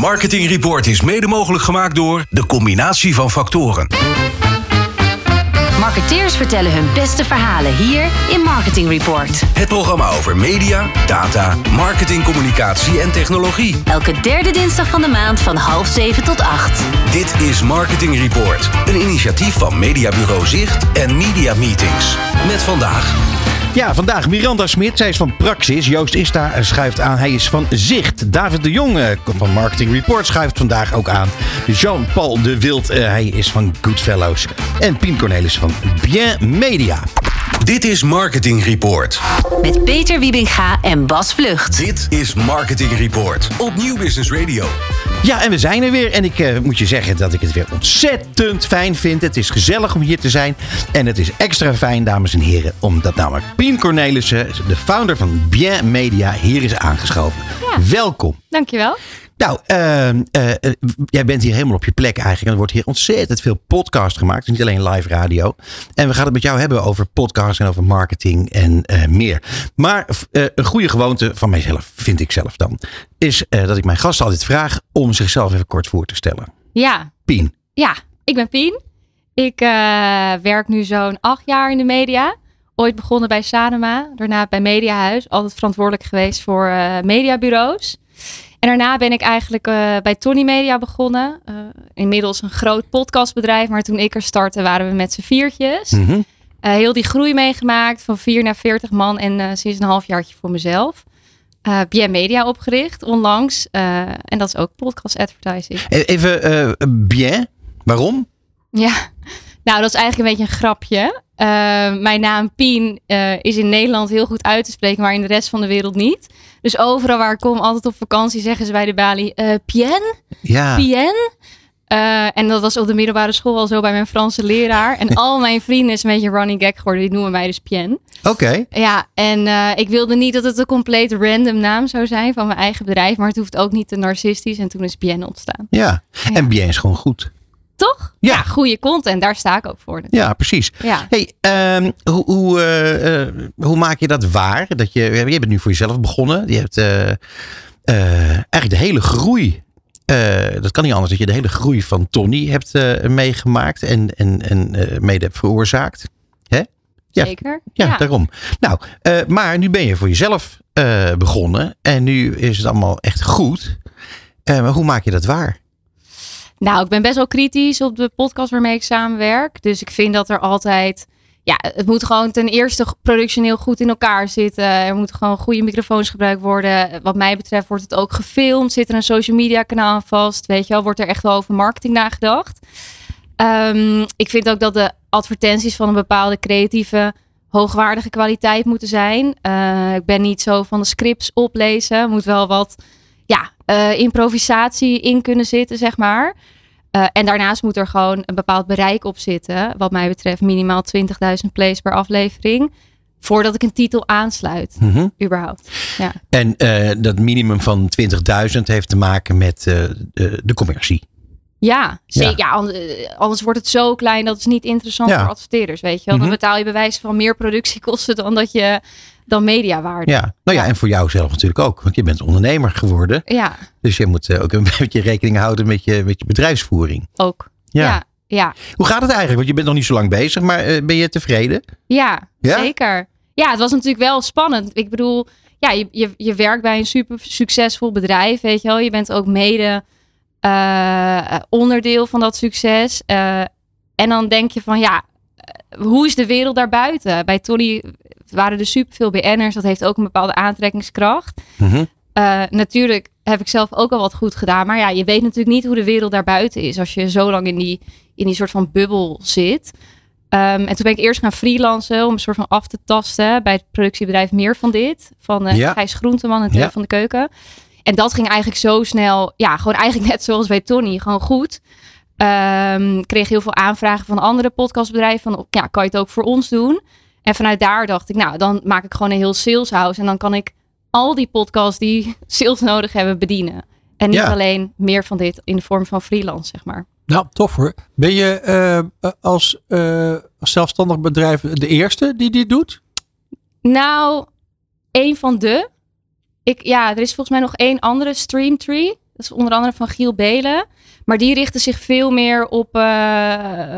Marketing Report is mede mogelijk gemaakt door de combinatie van factoren. Marketeers vertellen hun beste verhalen hier in Marketing Report. Het programma over media, data, marketing, communicatie en technologie. Elke derde dinsdag van de maand van half zeven tot acht. Dit is Marketing Report, een initiatief van Mediabureau Zicht en Media Meetings. Met vandaag Ja, vandaag Miranda Smit. Zij is van Praxis. Joost Ista schuift aan. Hij is van Zicht. David de Jong van Marketing Report schuift vandaag ook aan. Jean-Paul de Wild. eh, hij is van Goodfellows. En Pien Cornelis van Bien Media. Dit is Marketing Report. Met Peter Wiebinga en Bas Vlucht. Dit is Marketing Report op Nieuw Business Radio. Ja, en we zijn er weer. En ik eh, moet je zeggen dat ik het weer ontzettend fijn vind. Het is gezellig om hier te zijn. En het is extra fijn, dames en heren, omdat namelijk Pien Cornelissen, de founder van Bien Media, hier is aangeschoven. Welkom. Dankjewel. Nou, eh, eh, eh, jij bent hier helemaal op je plek eigenlijk. En er wordt hier ontzettend veel podcast gemaakt. Dus niet alleen live radio. En we gaan het met jou hebben over podcast en over marketing en eh, meer. Maar een goede gewoonte van mijzelf, vind ik zelf dan, is dat ik mijn gasten altijd vraag om zichzelf even kort voor te stellen. Ja, Pien. ja ik ben Pien. Ik werk nu zo'n acht jaar in de media. Ooit begonnen bij Sanema, daarna bij Mediahuis. Altijd verantwoordelijk geweest voor mediabureaus. En daarna ben ik eigenlijk eh, bij Tony Media begonnen. Eh, inmiddels een groot podcastbedrijf. Maar toen ik er startte waren we met z'n viertjes. Mhm. Eh, heel die groei meegemaakt van 4 naar 40 man en sinds een halfjaartje voor mezelf. Bien Media opgericht onlangs. En dat is ook podcast advertising. E- Even bien. Waarom? Ja, nou dat is eigenlijk een beetje een grapje. Eh, mijn naam Pien eh, is in Nederland heel goed uit te spreken, maar in de rest van de wereld niet. Dus overal waar ik kom, altijd op vakantie, zeggen ze bij de balie, eh Pien? Ja. Pien? Eh, en dat was op de middelbare school al zo bij mijn Franse leraar. En al mijn vrienden is een beetje running gag geworden. Die noemen mij dus Pien. Oké. Ja, en ik wilde niet dat het een compleet random naam zou zijn van mijn eigen bedrijf. Maar het hoeft ook niet te narcistisch. En toen is Bien ontstaan. Ja. Ja. En bien is gewoon goed. Toch? Ja. goede content. Daar sta ik ook voor. Ja, precies. Ja. Hey, ehm, hoe, hoe, eh, eh, hoe maak je dat waar? Dat je, je bent nu voor jezelf begonnen. Je hebt eh, eigenlijk de hele groei. dat kan niet anders dat je de hele groei van Tony hebt meegemaakt en, en, en mede hebt veroorzaakt. Hè? Ja. Zeker. Ja, daarom. Nou, maar nu ben je voor jezelf begonnen en nu is het allemaal echt goed. Maar hoe maak je dat waar? Nou, ik ben best wel kritisch op de podcast waarmee ik samenwerk. Dus ik vind dat er altijd. Ja, het moet gewoon ten eerste productioneel goed in elkaar zitten. Er moeten gewoon goede microfoons gebruikt worden. Wat mij betreft wordt het ook gefilmd. Zit er een social media kanaal aan vast? Weet je wel, wordt er echt wel over marketing nagedacht? Ehm, ik vind ook dat de advertenties van een bepaalde creatieve, hoogwaardige kwaliteit moeten zijn. Eh, ik ben niet zo van de scripts oplezen. Moet wel wat ja, eh, improvisatie in kunnen zitten, zeg maar. Eh, en daarnaast moet er gewoon een bepaald bereik op zitten. Wat mij betreft minimaal 20.000 plays per aflevering. Voordat ik een titel aansluit, Mhm. überhaupt. Ja. En eh, dat minimum van 20.000 heeft te maken met de, commercie. Ja, zeker. Ja. Ja. an- anders wordt het zo klein dat het niet interessant Ja. voor adverteerders, weet je wel. Mhm. Dan betaal je bewijs van meer productiekosten dan dat je dan mediawaarde. Ja, nou ja, en voor jou zelf natuurlijk ook. Want je bent ondernemer geworden. Ja, Dus je moet eh, ook een beetje rekening houden met je, met je bedrijfsvoering. ook. Ja. Ja, ja, Hoe gaat het eigenlijk? Want je bent nog niet zo lang bezig, maar eh, ben je tevreden? ja, Ja? zeker. Ja, het was natuurlijk wel spannend. Ik bedoel, ja, je, je, je werkt bij een super succesvol bedrijf, weet je wel. Je bent ook mede eh, onderdeel van dat succes. En dan denk je van, ja, hoe is de wereld daarbuiten? Bij Tony waren er superveel BN'ers. Dat heeft ook een bepaalde aantrekkingskracht. Mhm. Eh, natuurlijk heb ik zelf ook al wat goed gedaan. Maar ja, je weet natuurlijk niet hoe de wereld daarbuiten is. Als je zo lang in die, in die soort van bubbel zit. Ehm, en toen ben ik eerst gaan freelancen om een soort van af te tasten bij het productiebedrijf Meer van Dit. Van eh Ja. Gijs Groenteman en Theo Ja. van de Keuken. En dat ging eigenlijk zo snel. Ja, gewoon eigenlijk net zoals bij Tony. Gewoon goed. Ik kreeg heel veel aanvragen van andere podcastbedrijven. Van, ja, kan je het ook voor ons doen? En vanuit daar dacht ik, nou, dan maak ik gewoon een heel saleshouse. En dan kan ik al die podcasts die sales nodig hebben bedienen. En niet Ja. alleen meer van dit in de vorm van freelance, zeg maar. Nou, tof hoor. Ben je eh, eh, als, eh, als zelfstandig bedrijf de eerste die dit doet? Nou, een van de. Ik, ja, er is volgens mij nog één andere Streamtree. is onder andere van Giel Belen. Maar die richten zich veel meer op uh,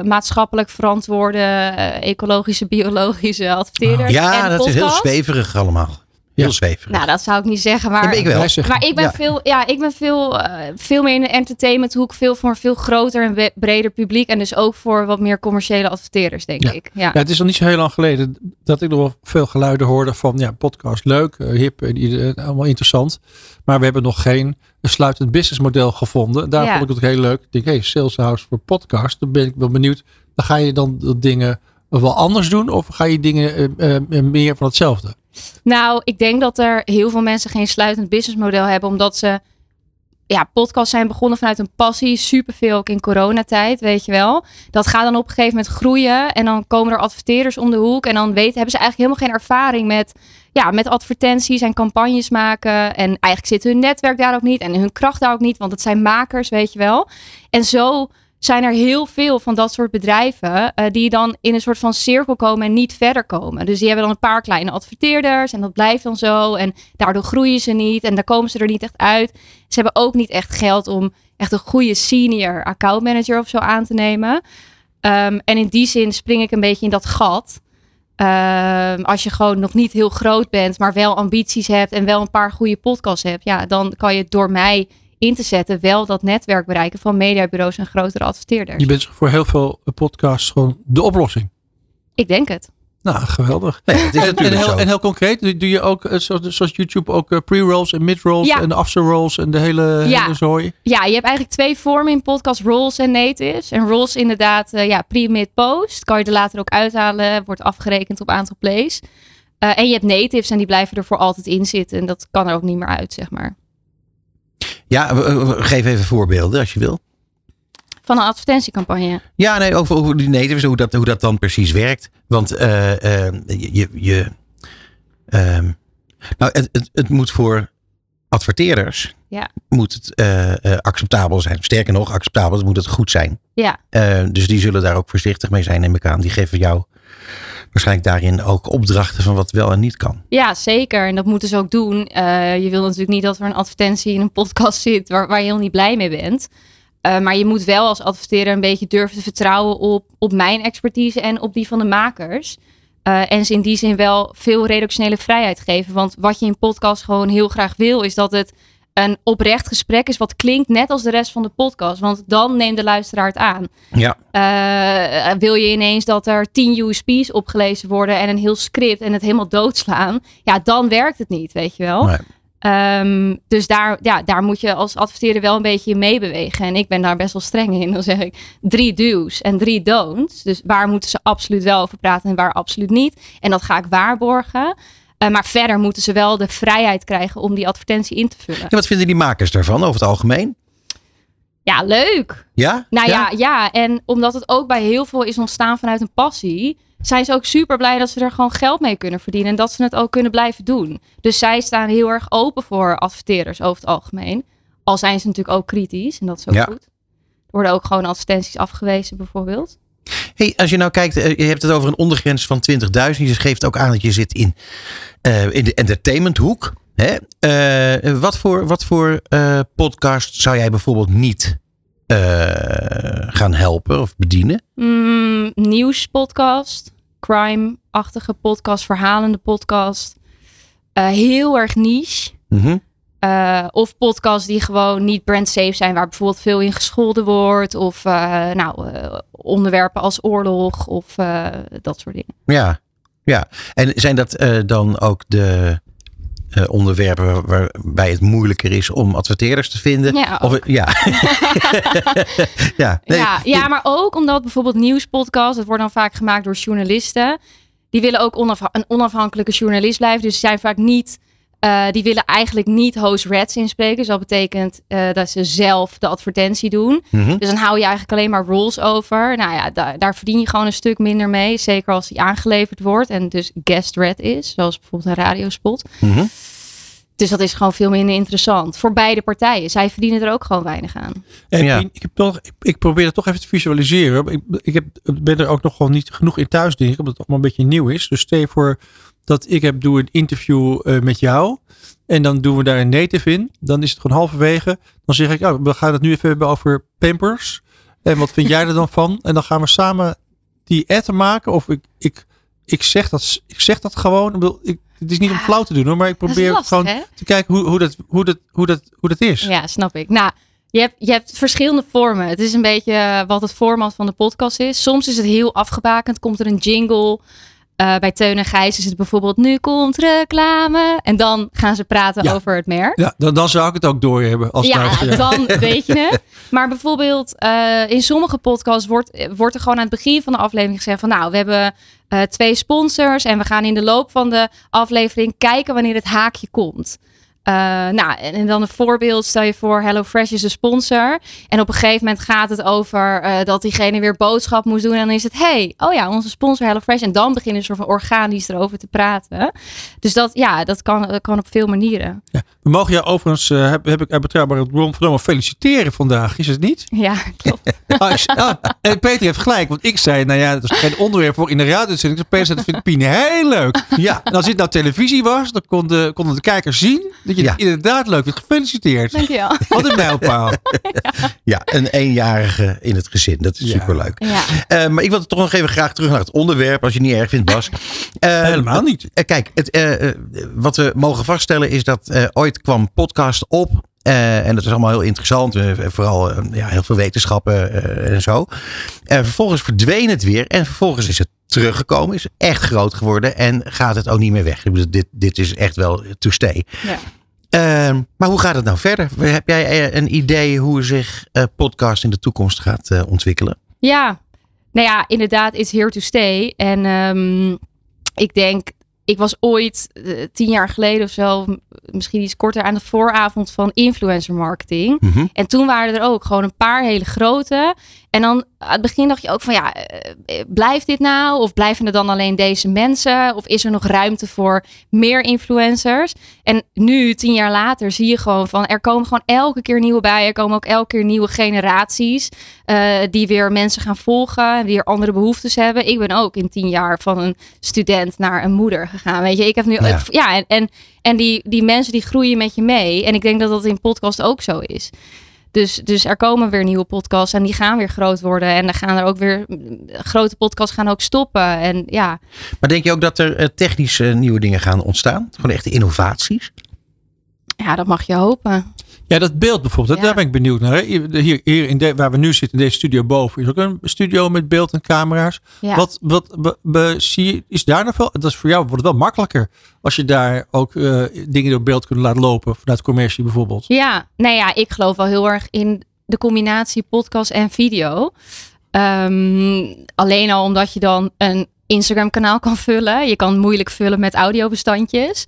maatschappelijk verantwoorde, uh, ecologische, biologische adverteerders. Ja, en dat podcast. is heel zweverig allemaal. Heel Ja. zweverig. Nou, dat zou ik niet zeggen, maar... Ja, ik wel. Maar ik ben, Ja. veel, ja, ik ben veel, eh, veel meer in de entertainmenthoek. Veel voor een veel groter en breder publiek. En dus ook voor wat meer commerciële adverteerders, denk Ja. ik. Ja. Ja, het is nog niet zo heel lang geleden dat ik nog wel veel geluiden hoorde van ja, podcast leuk, eh, hip, en allemaal interessant. Maar we hebben nog geen sluitend businessmodel gevonden. Daar Ja. vond ik het heel leuk. Ik denk, hey, Sales House voor podcast. Dan ben ik wel benieuwd. Dan ga je dan de dingen wel anders doen of ga je dingen eh, meer van hetzelfde? Nou, ik denk dat er heel veel mensen geen sluitend businessmodel hebben. Omdat ze, ja, podcasts zijn begonnen vanuit een passie. Superveel ook in coronatijd, weet je wel. Dat gaat dan op een gegeven moment groeien. En dan komen er adverteerders om de hoek. En dan weten, hebben ze eigenlijk helemaal geen ervaring met, ja, met advertenties en campagnes maken. En eigenlijk zit hun netwerk daar ook niet. En hun kracht daar ook niet. Want het zijn makers, weet je wel. En zo zijn er heel veel van dat soort bedrijven eh, die dan in een soort van cirkel komen en niet verder komen. Dus die hebben dan een paar kleine adverteerders en dat blijft dan zo en daardoor groeien ze niet en daar komen ze er niet echt uit. Ze hebben ook niet echt geld om echt een goede senior account manager of zo aan te nemen. Ehm, en in die zin spring ik een beetje in dat gat. Ehm, als je gewoon nog niet heel groot bent, maar wel ambities hebt en wel een paar goede podcasts hebt, ja, dan kan je door mij in te zetten wel dat netwerk bereiken van mediabureaus en grotere adverteerders. Je bent voor heel veel podcasts gewoon de oplossing. Ik denk het. Nou, geweldig. Nee, het is En, heel, zo. en heel concreet, doe je ook, eh, zoals, zoals YouTube, ook eh, pre-rolls en mid-rolls Ja. en after-rolls en de hele, Ja. hele zooi? Ja, je hebt eigenlijk twee vormen in podcast, rolls en natives. En rolls inderdaad, eh, ja, pre, mid, post. Kan je er later ook uithalen, wordt afgerekend op aantal plays. Eh, en je hebt natives en die blijven er voor altijd in zitten. En dat kan er ook niet meer uit, zeg maar. Ja, we- we- geef even voorbeelden als je wil. Van een advertentiecampagne. Ja, nee, over, over die natives, hoe dat, hoe dat dan precies werkt. Want eh, eh, je. je ehm, nou, het, het, het moet voor adverteerders. Ja. Moet het eh, eh, acceptabel zijn. Sterker nog, acceptabel, moet het goed zijn. Ja, Eh, dus die zullen daar ook voorzichtig mee zijn, neem ik aan. Die geven jou waarschijnlijk daarin ook opdrachten van wat wel en niet kan. ja, zeker. En dat moeten ze ook doen. Eh, je wil natuurlijk niet dat er een advertentie in een podcast zit waar, waar je heel niet blij mee bent. Eh, maar je moet wel als adverteerder een beetje durven te vertrouwen op, op mijn expertise en op die van de makers. Eh, en ze in die zin wel veel redactionele vrijheid geven. Want wat je in podcast gewoon heel graag wil, is dat het een oprecht gesprek is wat klinkt net als de rest van de podcast. Want dan neemt de luisteraar het aan. Ja. Eh, wil je ineens dat er 10 USP's opgelezen worden en een heel script en het helemaal doodslaan? Ja, dan werkt het niet, weet je wel. Nee. Ehm, dus daar, ja, daar moet je als adverteerder wel een beetje in meebewegen. En ik ben daar best wel streng in. Dan zeg ik drie do's en drie don'ts. Dus waar moeten ze absoluut wel over praten en waar absoluut niet. En dat ga ik waarborgen. Eh, maar verder moeten ze wel de vrijheid krijgen om die advertentie in te vullen. En wat vinden die makers daarvan over het algemeen? Ja, leuk. Ja? Nou ja? ja, en omdat het ook bij heel veel is ontstaan vanuit een passie, zijn ze ook super blij dat ze er gewoon geld mee kunnen verdienen en dat ze het ook kunnen blijven doen. Dus zij staan heel erg open voor adverteerders over het algemeen. Al zijn ze natuurlijk ook kritisch en dat is ook Ja. goed. Er worden ook gewoon advertenties afgewezen bijvoorbeeld. Hey, als je nou kijkt, eh, je hebt het over een ondergrens van 20.000. Je geeft ook aan dat je zit in, eh, in de entertainmenthoek. Hè? Eh, wat voor, wat voor podcast zou jij bijvoorbeeld niet gaan helpen of bedienen? Mm, nieuwspodcast, crime-achtige podcast, verhalende podcast. Heel erg niche. Mhm. Eh, of podcasts die gewoon niet brand safe zijn, waar bijvoorbeeld veel in gescholden wordt. Of eh, nou, eh, onderwerpen als oorlog of dat soort dingen. Ja, ja. En zijn dat dan ook de onderwerpen waar- waarbij het moeilijker is om adverteerders te vinden? Ja, Of, ja. ja, nee, ja, ja, maar ook omdat bijvoorbeeld nieuwspodcasts, dat wordt dan vaak gemaakt door journalisten. Die willen ook een onafhankelijke journalist blijven. Dus ze zijn vaak niet, eh, die willen eigenlijk niet host reds inspreken. Dus dat betekent eh, dat ze zelf de advertentie doen. Mhm. Dus dan hou je eigenlijk alleen maar roles over. Nou ja, daar, daar verdien je gewoon een stuk minder mee. Zeker als die aangeleverd wordt en dus guest red is. Zoals bijvoorbeeld een radiospot. Mhm. Dus dat is gewoon veel minder interessant. Voor beide partijen. Zij verdienen er ook gewoon weinig aan. En Ja. ik, ik heb toch, ik, ik probeer het toch even te visualiseren. Ik, ik heb, ben er ook nog gewoon niet genoeg in thuis, denk ik, omdat het allemaal een beetje nieuw is. Dus stel je voor dat ik heb, doe een interview eh, met jou. En dan doen we daar een native in. Dan is het gewoon halverwege. Dan zeg ik, oh, we gaan het nu even hebben over Pampers. En wat vind jij er dan van? En dan gaan we samen die etten maken. Of ik, ik, ik, zeg, dat, ik zeg dat gewoon. Ik bedoel, ik, het is niet om flauw te doen hoor. Maar ik probeer lastig, gewoon hè? te kijken hoe, hoe, dat, hoe, dat, hoe, dat, hoe dat is. Ja, snap ik. Nou, je hebt, je hebt verschillende vormen. Het is een beetje eh, wat het format van de podcast is. Soms is het heel afgebakend. Komt er een jingle. Eh, bij Teun en Gijs is het bijvoorbeeld nu komt reclame. En dan gaan ze praten Ja. over het merk. Ja, dan, dan zou ik het ook doorhebben. Als Ja, dan weet je het. Maar bijvoorbeeld eh, in sommige podcasts wordt, wordt er gewoon aan het begin van de aflevering gezegd van nou, we hebben eh, twee sponsors en we gaan in de loop van de aflevering kijken wanneer het haakje komt. Eh, nou, en, dan een voorbeeld. Stel je voor, HelloFresh is de sponsor. En op een gegeven moment gaat het over eh, dat diegene weer boodschap moest doen. En dan is het, hey, oh ja, onze sponsor HelloFresh. En dan beginnen ze soort van organisch erover te praten. Dus dat, ja, dat kan, dat kan op veel manieren. Ja. We mogen jou overigens, eh, heb, heb ik uit betrouwbare bron vernomen, feliciteren vandaag. Is het niet? Ja, klopt. Ah, ah, en Peter heeft gelijk, want ik zei, nou ja, dat is geen onderwerp voor in de radio-uitzending. Ik zei, Peter, dat vindt Pien heel leuk. Ja, En als dit nou televisie was, dan konden, konden de kijkers zien dat je Ja. het inderdaad leuk vindt. Gefeliciteerd. Dankjewel. Wat een mijlpaal. ja, een eenjarige in het gezin. Dat is Ja. superleuk. Ja. Eh, maar ik wil toch nog even graag terug naar het onderwerp, als je het niet erg vindt, Bas. Eh, Helemaal niet. eh, kijk, het, eh, eh, wat we mogen vaststellen is dat eh, ooit kwam podcast op. eh, en dat is allemaal heel interessant. vooral ja, heel veel wetenschappen eh, en zo. Eh, vervolgens verdween het weer. En vervolgens is het teruggekomen. Is echt groot geworden. En gaat het ook niet meer weg. Ik bedoel, dit, dit is echt wel to stay. Ja. Eh, maar hoe gaat het nou verder? Heb jij eh, een idee hoe zich eh, podcast in de toekomst gaat eh, ontwikkelen? Ja, nou ja, inderdaad, it's here to stay. En ehm, ik denk, ik was ooit eh, tien jaar geleden of zo, misschien iets korter aan de vooravond van influencer marketing. Mhm. En toen waren er ook gewoon een paar hele grote. En dan aan het begin dacht je ook van ja, eh, eh, blijft dit nou? Of blijven er dan alleen deze mensen? Of is er nog ruimte voor meer influencers? En nu, tien jaar later, zie je gewoon van er komen gewoon elke keer nieuwe bij. Er komen ook elke keer nieuwe generaties eh, die weer mensen gaan volgen. En weer andere behoeftes hebben. Ik ben ook in tien jaar van een student naar een moeder gegaan. Weet je, ik heb nu. Ja. Ja, en, en, en die, die mensen die groeien met je mee. En ik denk dat dat in podcast ook zo is. Dus, dus er komen weer nieuwe podcasts en die gaan weer groot worden. En dan gaan er ook weer grote podcasts gaan ook stoppen. En ja, Maar denk je ook dat er eh, technisch eh, nieuwe dingen gaan ontstaan? Gewoon echte innovaties? ja, dat mag je hopen. Ja, dat beeld bijvoorbeeld, Ja. daar ben ik benieuwd naar. Hier, hier in de, waar we nu zitten, in deze studio boven, is ook een studio met beeld en camera's. Ja. Wat, wat be- be- zie je, is daar nog wel, dat is voor jou wordt het wel makkelijker als je daar ook eh, dingen door beeld kunt laten lopen, vanuit commercie bijvoorbeeld. Ja, nou ja, ik geloof wel heel erg in de combinatie podcast en video. Ehm, alleen al omdat je dan een Instagram kanaal kan vullen. Je kan moeilijk vullen met audiobestandjes.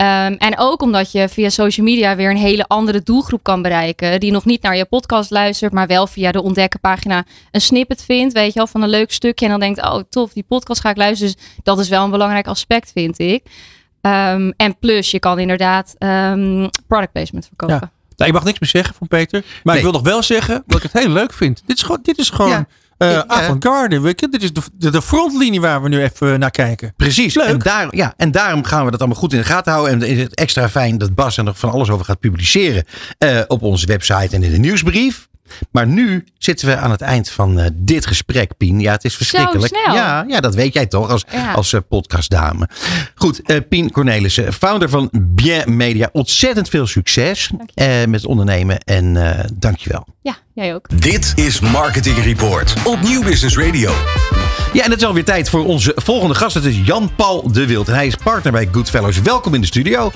Ehm, en ook omdat je via social media weer een hele andere doelgroep kan bereiken. Die nog niet naar je podcast luistert, maar wel via de ontdekkenpagina een snippet vindt. Weet je wel, van een leuk stukje. En dan denkt, oh tof, die podcast ga ik luisteren. Dus dat is wel een belangrijk aspect, vind ik. Ehm, en plus, je kan inderdaad ehm, product placement verkopen. Nou, ik mag niks meer zeggen van Peter, maar ik wil nog wel zeggen dat ik het heel leuk vind. Dit is gewoon, dit is gewoon Ja. Ja. avant-garde. weet je. Dit is de, de, frontlinie waar we nu even naar kijken. Precies. Leuk. En, daar, ja, en daarom gaan we dat allemaal goed in de gaten houden. En dan is het extra fijn dat Bas er nog van alles over gaat publiceren. eh, op onze website en in de nieuwsbrief. Maar nu zitten we aan het eind van eh, dit gesprek, Pien. Ja, het is verschrikkelijk. snel. Ja, ja, dat weet jij toch als, Ja. als eh, podcastdame. Goed, eh, Pien Cornelissen, founder van Bien Media. Ontzettend veel succes eh, met het ondernemen. En eh dankjewel. Ja, jij ook. Dit is Marketing Report op Nieuw Business Radio. Ja, en het is alweer tijd voor onze volgende gast. Het is Jan-Paul de Wild. En hij is partner bij Goodfellows. Welkom in de studio.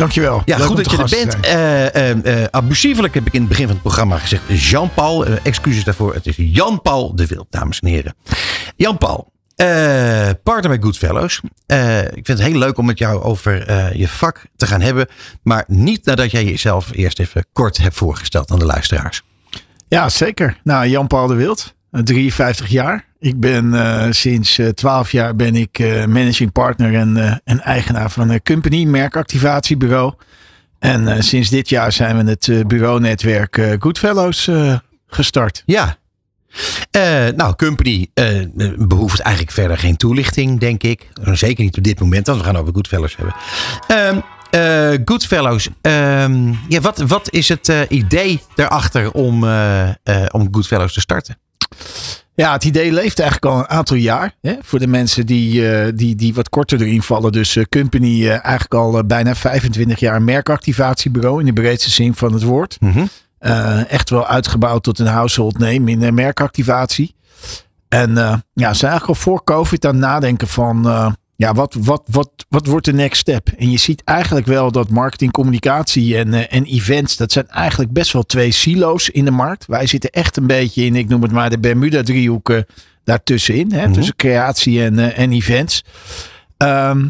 Dankjewel. Ja, Leuk goed dat je er bent. Eh, eh, eh, abusievelijk heb ik in het begin van het programma gezegd Jean-Paul. Excuses daarvoor. Het is Jan-Paul de Wild, dames en heren. Jan-Paul, partner bij Goodfellows. Ik vind het heel leuk om met jou over je vak te gaan hebben. Maar niet nadat jij jezelf eerst even kort hebt voorgesteld aan de luisteraars. Ja, zeker. Nou, Jan-Paul de Wild, 53 jaar. Ik ben eh, sinds eh, 12 jaar ben ik eh, managing partner en, eh, en eigenaar van een company, merkactivatiebureau. En eh, sinds dit jaar zijn we het eh, bureaunetwerk eh, Goodfellows eh, gestart. Ja, Eh, nou, Company eh, behoeft eigenlijk verder geen toelichting, denk ik. Zeker niet op dit moment, want we gaan over Goodfellows hebben. Ehm eh, Goodfellows, ehm, ja, wat, wat is het eh, idee daarachter om, eh, eh, om Goodfellows te starten? Ja, het idee leeft eigenlijk al een aantal jaar. Hè? Voor de mensen die, eh, die, die wat korter erin vallen. Dus eh, Company eh, eigenlijk al bijna 25 jaar merkactivatiebureau in de breedste zin van het woord. Mhm. Echt wel uitgebouwd tot een household name in merkactivatie. En ja, ze zijn eigenlijk al voor COVID aan het nadenken van... ja, wat, wat, wat, wat wordt de next step? En je ziet eigenlijk wel dat marketing, communicatie en, eh, en events... dat zijn eigenlijk best wel twee silo's in de markt. Wij zitten echt een beetje in, ik noem het maar de Bermuda-driehoek eh, daartussenin. Hè, Mhm. Tussen creatie en, eh, en events. Ehm,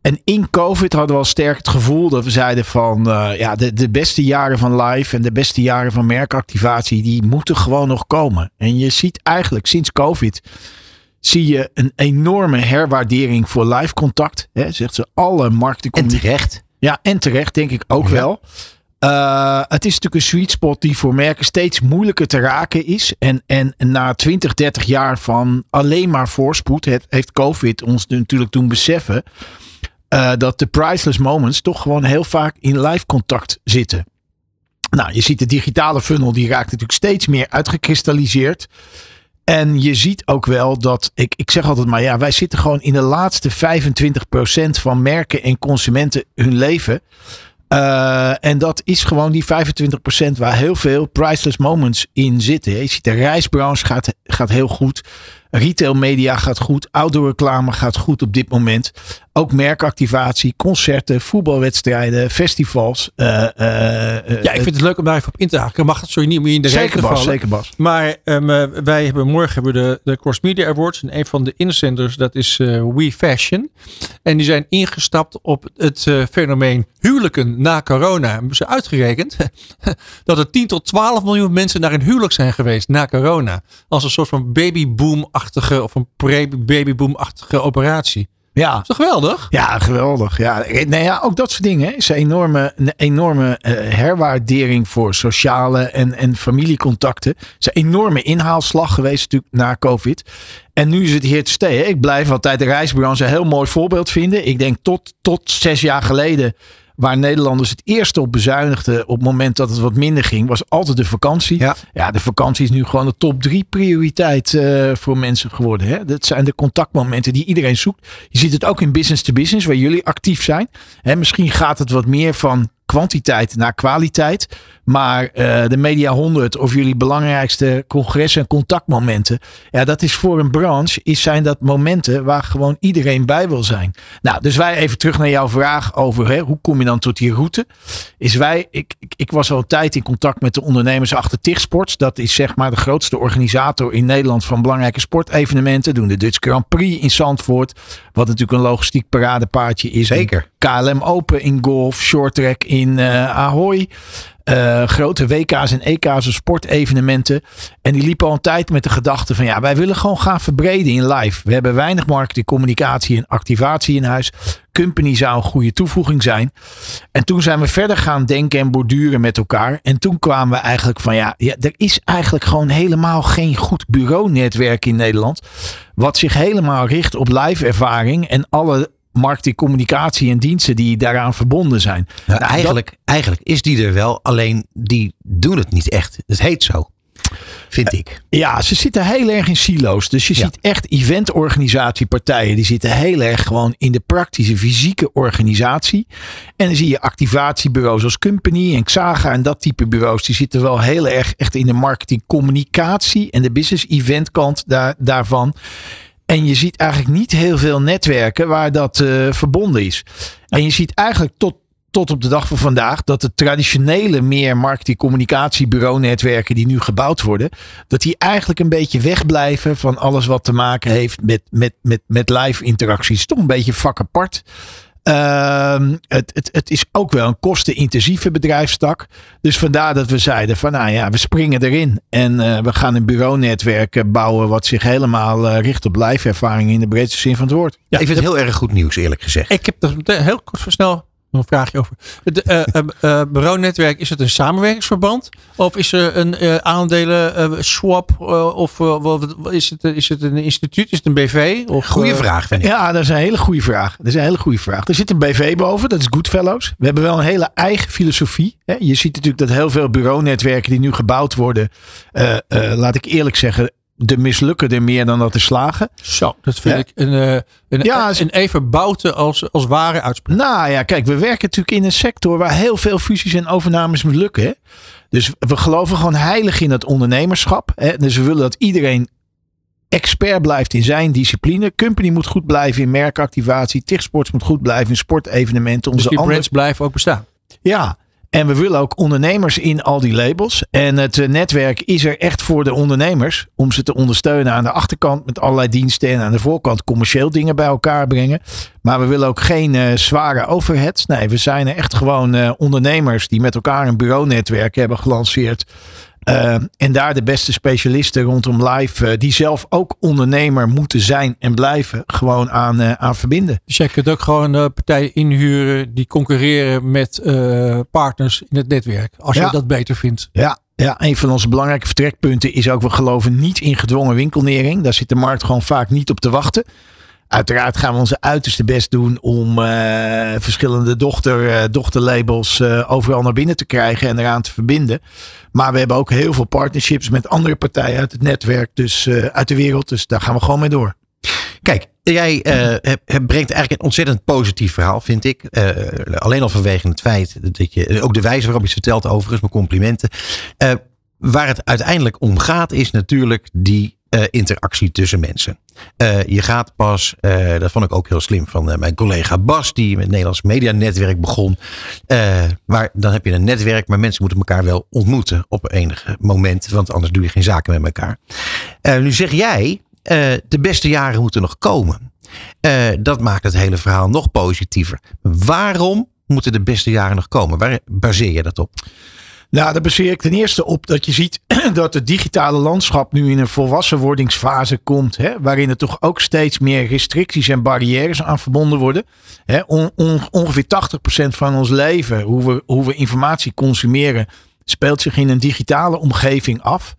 en in COVID hadden we al sterk het gevoel dat we zeiden van ja, de, de beste jaren van live en de beste jaren van merkactivatie, die moeten gewoon nog komen. En je ziet eigenlijk sinds COVID zie je een enorme herwaardering voor live contact. Hè, zegt ze alle En marketing. terecht. Ja, en terecht denk ik ook Ja. wel. Eh, het is natuurlijk een sweet spot die voor merken steeds moeilijker te raken is. En, en na 20, 30 jaar van alleen maar voorspoed het, heeft COVID ons natuurlijk doen beseffen eh, dat de priceless moments toch gewoon heel vaak in live contact zitten. Nou, je ziet de digitale funnel, die raakt natuurlijk steeds meer uitgekristalliseerd. En je ziet ook wel dat, ik, ik zeg altijd maar, ja, wij zitten gewoon in de laatste 25% van merken en consumenten hun leven. Eh, en dat is gewoon die 25% waar heel veel priceless moments in zitten. Je ziet de reisbranche gaat, gaat heel goed. Retail media gaat goed. Outdoor reclame gaat goed op dit moment. Ook merkactivatie, concerten, voetbalwedstrijden, festivals. eh, eh, eh, Ja, ik vind het leuk om daar even op in te haken. Mag het sorry niet meer in de reden zeker Bas, vallen. zeker Bas. Maar ehm, eh, wij hebben morgen hebben we de, de Cross Media Awards. En een van de inzenders, dat is eh We Fashion. En die zijn ingestapt op het fenomeen huwelijken na corona. Hebben ze uitgerekend dat er 10 tot 12 miljoen mensen naar een huwelijk zijn geweest na corona. Als een soort van babyboom-achtige of een pre-babyboom-achtige operatie. Ja, Is toch geweldig? Ja, geweldig. Ja, nee, ja, ook dat soort dingen. is een enorme, enorme herwaardering voor sociale en, en familiecontacten. Is een enorme inhaalslag geweest natuurlijk na COVID. En nu is het hier te hè. Ik blijf altijd de reisbranche een heel mooi voorbeeld vinden. Ik denk tot, tot zes jaar geleden waar Nederlanders het eerste op bezuinigden op het moment dat het wat minder ging, was altijd de vakantie. Ja. Ja, de vakantie is nu gewoon de top drie prioriteit eh, voor mensen geworden. Hè? Dat zijn de contactmomenten die iedereen zoekt. Je ziet het ook in business to business, waar jullie actief zijn. Hè, misschien gaat het wat meer van kwantiteit naar kwaliteit. Maar eh, de Media 100 of jullie belangrijkste congressen en contactmomenten. Ja, dat is voor een branche, is, zijn dat momenten waar gewoon iedereen bij wil zijn. Nou, dus wij even terug naar jouw vraag over hè, hoe kom je dan tot die route. Is wij, ik, ik, ik was al een tijd in contact met de ondernemers achter TIG Dat is zeg maar de grootste organisator in Nederland van belangrijke sportevenementen. Doen de Dutch Grand Prix in Zandvoort. Wat natuurlijk een logistiek paradepaardje is. Zeker. KLM Open in golf, short track in eh Ahoy. Eh, grote WK's en EK's sportevenementen. En die liepen al een tijd met de gedachte van ja, wij willen gewoon gaan verbreden in live. We hebben weinig marketing, communicatie en activatie in huis. Company zou een goede toevoeging zijn. En toen zijn we verder gaan denken en borduren met elkaar. En toen kwamen we eigenlijk van ja, ja er is eigenlijk gewoon helemaal geen goed bureaunetwerk in Nederland. Wat zich helemaal richt op live ervaring en alle marketing, communicatie en diensten die daaraan verbonden zijn. Nou, Nou, eigenlijk, eigenlijk is die er wel, alleen die doen het niet echt. Het heet zo, vind ik. Ja, ze zitten heel erg in silo's. Dus je Ja. ziet echt eventorganisatiepartijen. Die zitten heel erg gewoon in de praktische fysieke organisatie. En dan zie je activatiebureaus als Company en Xaga en dat type bureaus. Die zitten wel heel erg echt in de marketing communicatie en de business event kant daar, daarvan. En je ziet eigenlijk niet heel veel netwerken waar dat eh, verbonden is. En je ziet eigenlijk tot, tot op de dag van vandaag dat de traditionele meer marketing communicatiebureau netwerken die nu gebouwd worden, dat die eigenlijk een beetje wegblijven van alles wat te maken heeft met, met, met, met live interacties. Toch een beetje vak apart. Ehm, het, het, het is ook wel een kostenintensieve bedrijfstak. Dus vandaar dat we zeiden van nou ja, we springen erin. En eh, we gaan een bureaunetwerk eh, bouwen wat zich helemaal eh, richt op live ervaring in de breedste zin van het woord. Ja, ik vind het heel erg goed nieuws, eerlijk gezegd. Ik heb er meteen heel kort snel een vraagje over. Het uh, uh, bureaunetwerk, is het een samenwerkingsverband? Of is er een uh, aandelen swap? of is, het, is het een instituut? Is het een BV? Of, Goeie vraag, vind ik. Ja, dat is een hele goede vraag. Dat is een hele goede vraag. Er zit een BV boven, dat is Goodfellows. We hebben wel een hele eigen filosofie. Hè? Je ziet natuurlijk dat heel veel bureaunetwerken die nu gebouwd worden, laat ik eerlijk zeggen, de mislukken er meer dan dat er slagen. Zo, dat vind ik een, uh, een, ja, een even bouten als, als ware uitspraak. Nou ja, kijk, we werken natuurlijk in een sector waar heel veel fusies en overnames mislukken. Hè? Dus we geloven gewoon heilig in het ondernemerschap. Hè? Dus we willen dat iedereen expert blijft in zijn discipline. Company moet goed blijven in merkactivatie. Tichtsports moet goed blijven in sportevenementen. Onze dus die brands blijven ook bestaan. Ja, en we willen ook ondernemers in al die labels. En het eh, netwerk is er echt voor de ondernemers. Om ze te ondersteunen aan de achterkant met allerlei diensten. En aan de voorkant commercieel dingen bij elkaar brengen. Maar we willen ook geen uh, zware overheads. Nee, we zijn echt gewoon uh, ondernemers die met elkaar een bureaunetwerk hebben gelanceerd. Uh, en daar de beste specialisten rondom live, uh, die zelf ook ondernemer moeten zijn en blijven, gewoon aan, uh, aan verbinden. Dus jij kunt ook gewoon partijen inhuren die concurreren met partners in het netwerk, als ja. je dat beter vindt. Ja, ja, een van onze belangrijke vertrekpunten is ook, we geloven niet in gedwongen winkelnering. Daar zit de markt gewoon vaak niet op te wachten. Uiteraard gaan we onze uiterste best doen om uh, verschillende dochter, uh, dochterlabels uh, overal naar binnen te krijgen en eraan te verbinden. Maar we hebben ook heel veel partnerships met andere partijen uit het netwerk, dus uit de wereld. Dus daar gaan we gewoon mee door. Kijk, jij brengt eigenlijk een ontzettend positief verhaal, vind ik. alleen al vanwege het feit dat je, ook de wijze waarop je het vertelt overigens, mijn complimenten. waar het uiteindelijk om gaat is natuurlijk die uh, interactie tussen mensen. Uh, je gaat pas, uh, dat vond ik ook heel slim van mijn collega Bas, die met het Nederlands Media Netwerk begon. maar dan heb je een netwerk, maar mensen moeten elkaar wel ontmoeten op enig moment, want anders doe je geen zaken met elkaar. nu zeg jij, de beste jaren moeten nog komen. dat maakt het hele verhaal nog positiever. Waarom moeten de beste jaren nog komen? Waar baseer je dat op? Nou, daar baseer ik ten eerste op dat je ziet dat het digitale landschap nu in een volwassenwordingsfase komt. Hè, waarin er toch ook steeds meer restricties en barrières aan verbonden worden. Hè, on, on, ongeveer 80% van ons leven, hoe we, hoe we informatie consumeren, speelt zich in een digitale omgeving af.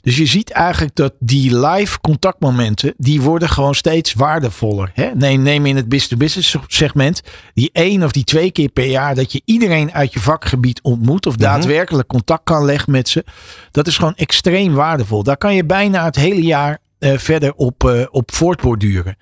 Dus je ziet eigenlijk dat die live contactmomenten, die worden gewoon steeds waardevoller. Hè? Neem, neem in het business-to-business segment die één of die twee keer per jaar dat je iedereen uit je vakgebied ontmoet of mhm. daadwerkelijk contact kan leggen met ze. Dat is gewoon extreem waardevol. Daar kan je bijna het hele jaar verder op, uh, op voortborduren.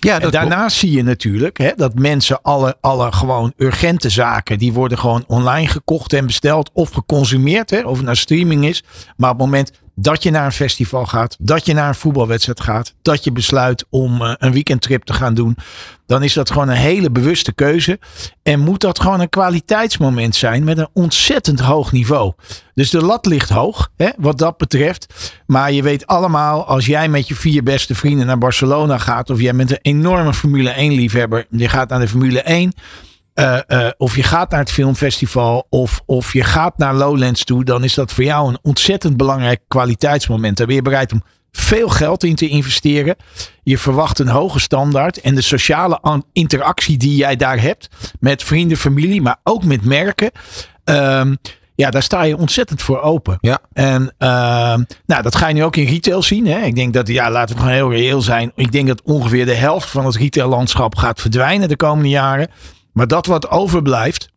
Ja, en daarnaast zie je natuurlijk hè, dat mensen alle, alle gewoon urgente zaken, die worden gewoon online gekocht en besteld of geconsumeerd. Hè, of het nou streaming is. Maar op het moment dat je naar een festival gaat, dat je naar een voetbalwedstrijd gaat, dat je besluit om uh, een weekendtrip te gaan doen, dan is dat gewoon een hele bewuste keuze. En moet dat gewoon een kwaliteitsmoment zijn met een ontzettend hoog niveau. Dus de lat ligt hoog, hè, wat dat betreft. Maar je weet allemaal, als jij met je vier beste vrienden naar Barcelona gaat, of jij bent een enorme Formule 1 liefhebber, je gaat naar de Formule 1 uh, uh, of je gaat naar het filmfestival of, of je gaat naar Lowlands toe, dan is dat voor jou een ontzettend belangrijk kwaliteitsmoment. Dan ben je bereid om veel geld in te investeren. Je verwacht een hoge standaard en de sociale interactie die jij daar hebt met vrienden, familie, maar ook met merken. Um, ja, daar sta je ontzettend voor open. Ja. En uh, nou, dat ga je nu ook in retail zien. Hè? Ik denk dat, ja, laten we gewoon heel reëel zijn. Ik denk dat ongeveer de helft van het retaillandschap gaat verdwijnen de komende jaren. Maar dat wat overblijft,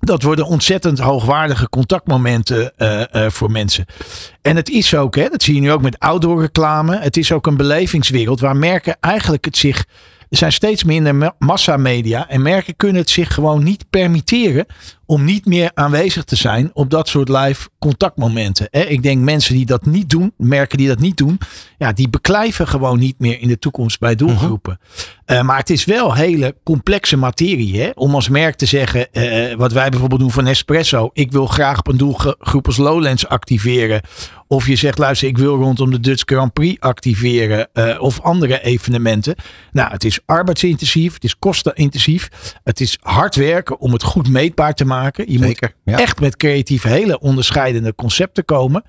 dat worden ontzettend hoogwaardige contactmomenten uh, uh, voor mensen. En het is ook, hè, dat zie je nu ook met outdoor reclame. Het is ook een belevingswereld waar merken eigenlijk het zich er zijn steeds minder massamedia en merken kunnen het zich gewoon niet permitteren om niet meer aanwezig te zijn op dat soort live contactmomenten. Ik denk mensen die dat niet doen, merken die dat niet doen, ja, die beklijven gewoon niet meer in de toekomst bij doelgroepen. Uh, maar het is wel hele complexe materie. Hè? Om als merk te zeggen, uh, wat wij bijvoorbeeld doen van Espresso, ik wil graag op een doelgroep als Lowlands activeren. Of je zegt, luister, ik wil rondom de Dutch Grand Prix activeren. Uh, of andere evenementen. Nou, het is arbeidsintensief. Het is kostenintensief. Het is hard werken om het goed meetbaar te maken. Je Zeker, moet echt met creatief hele onderscheidende concepten komen.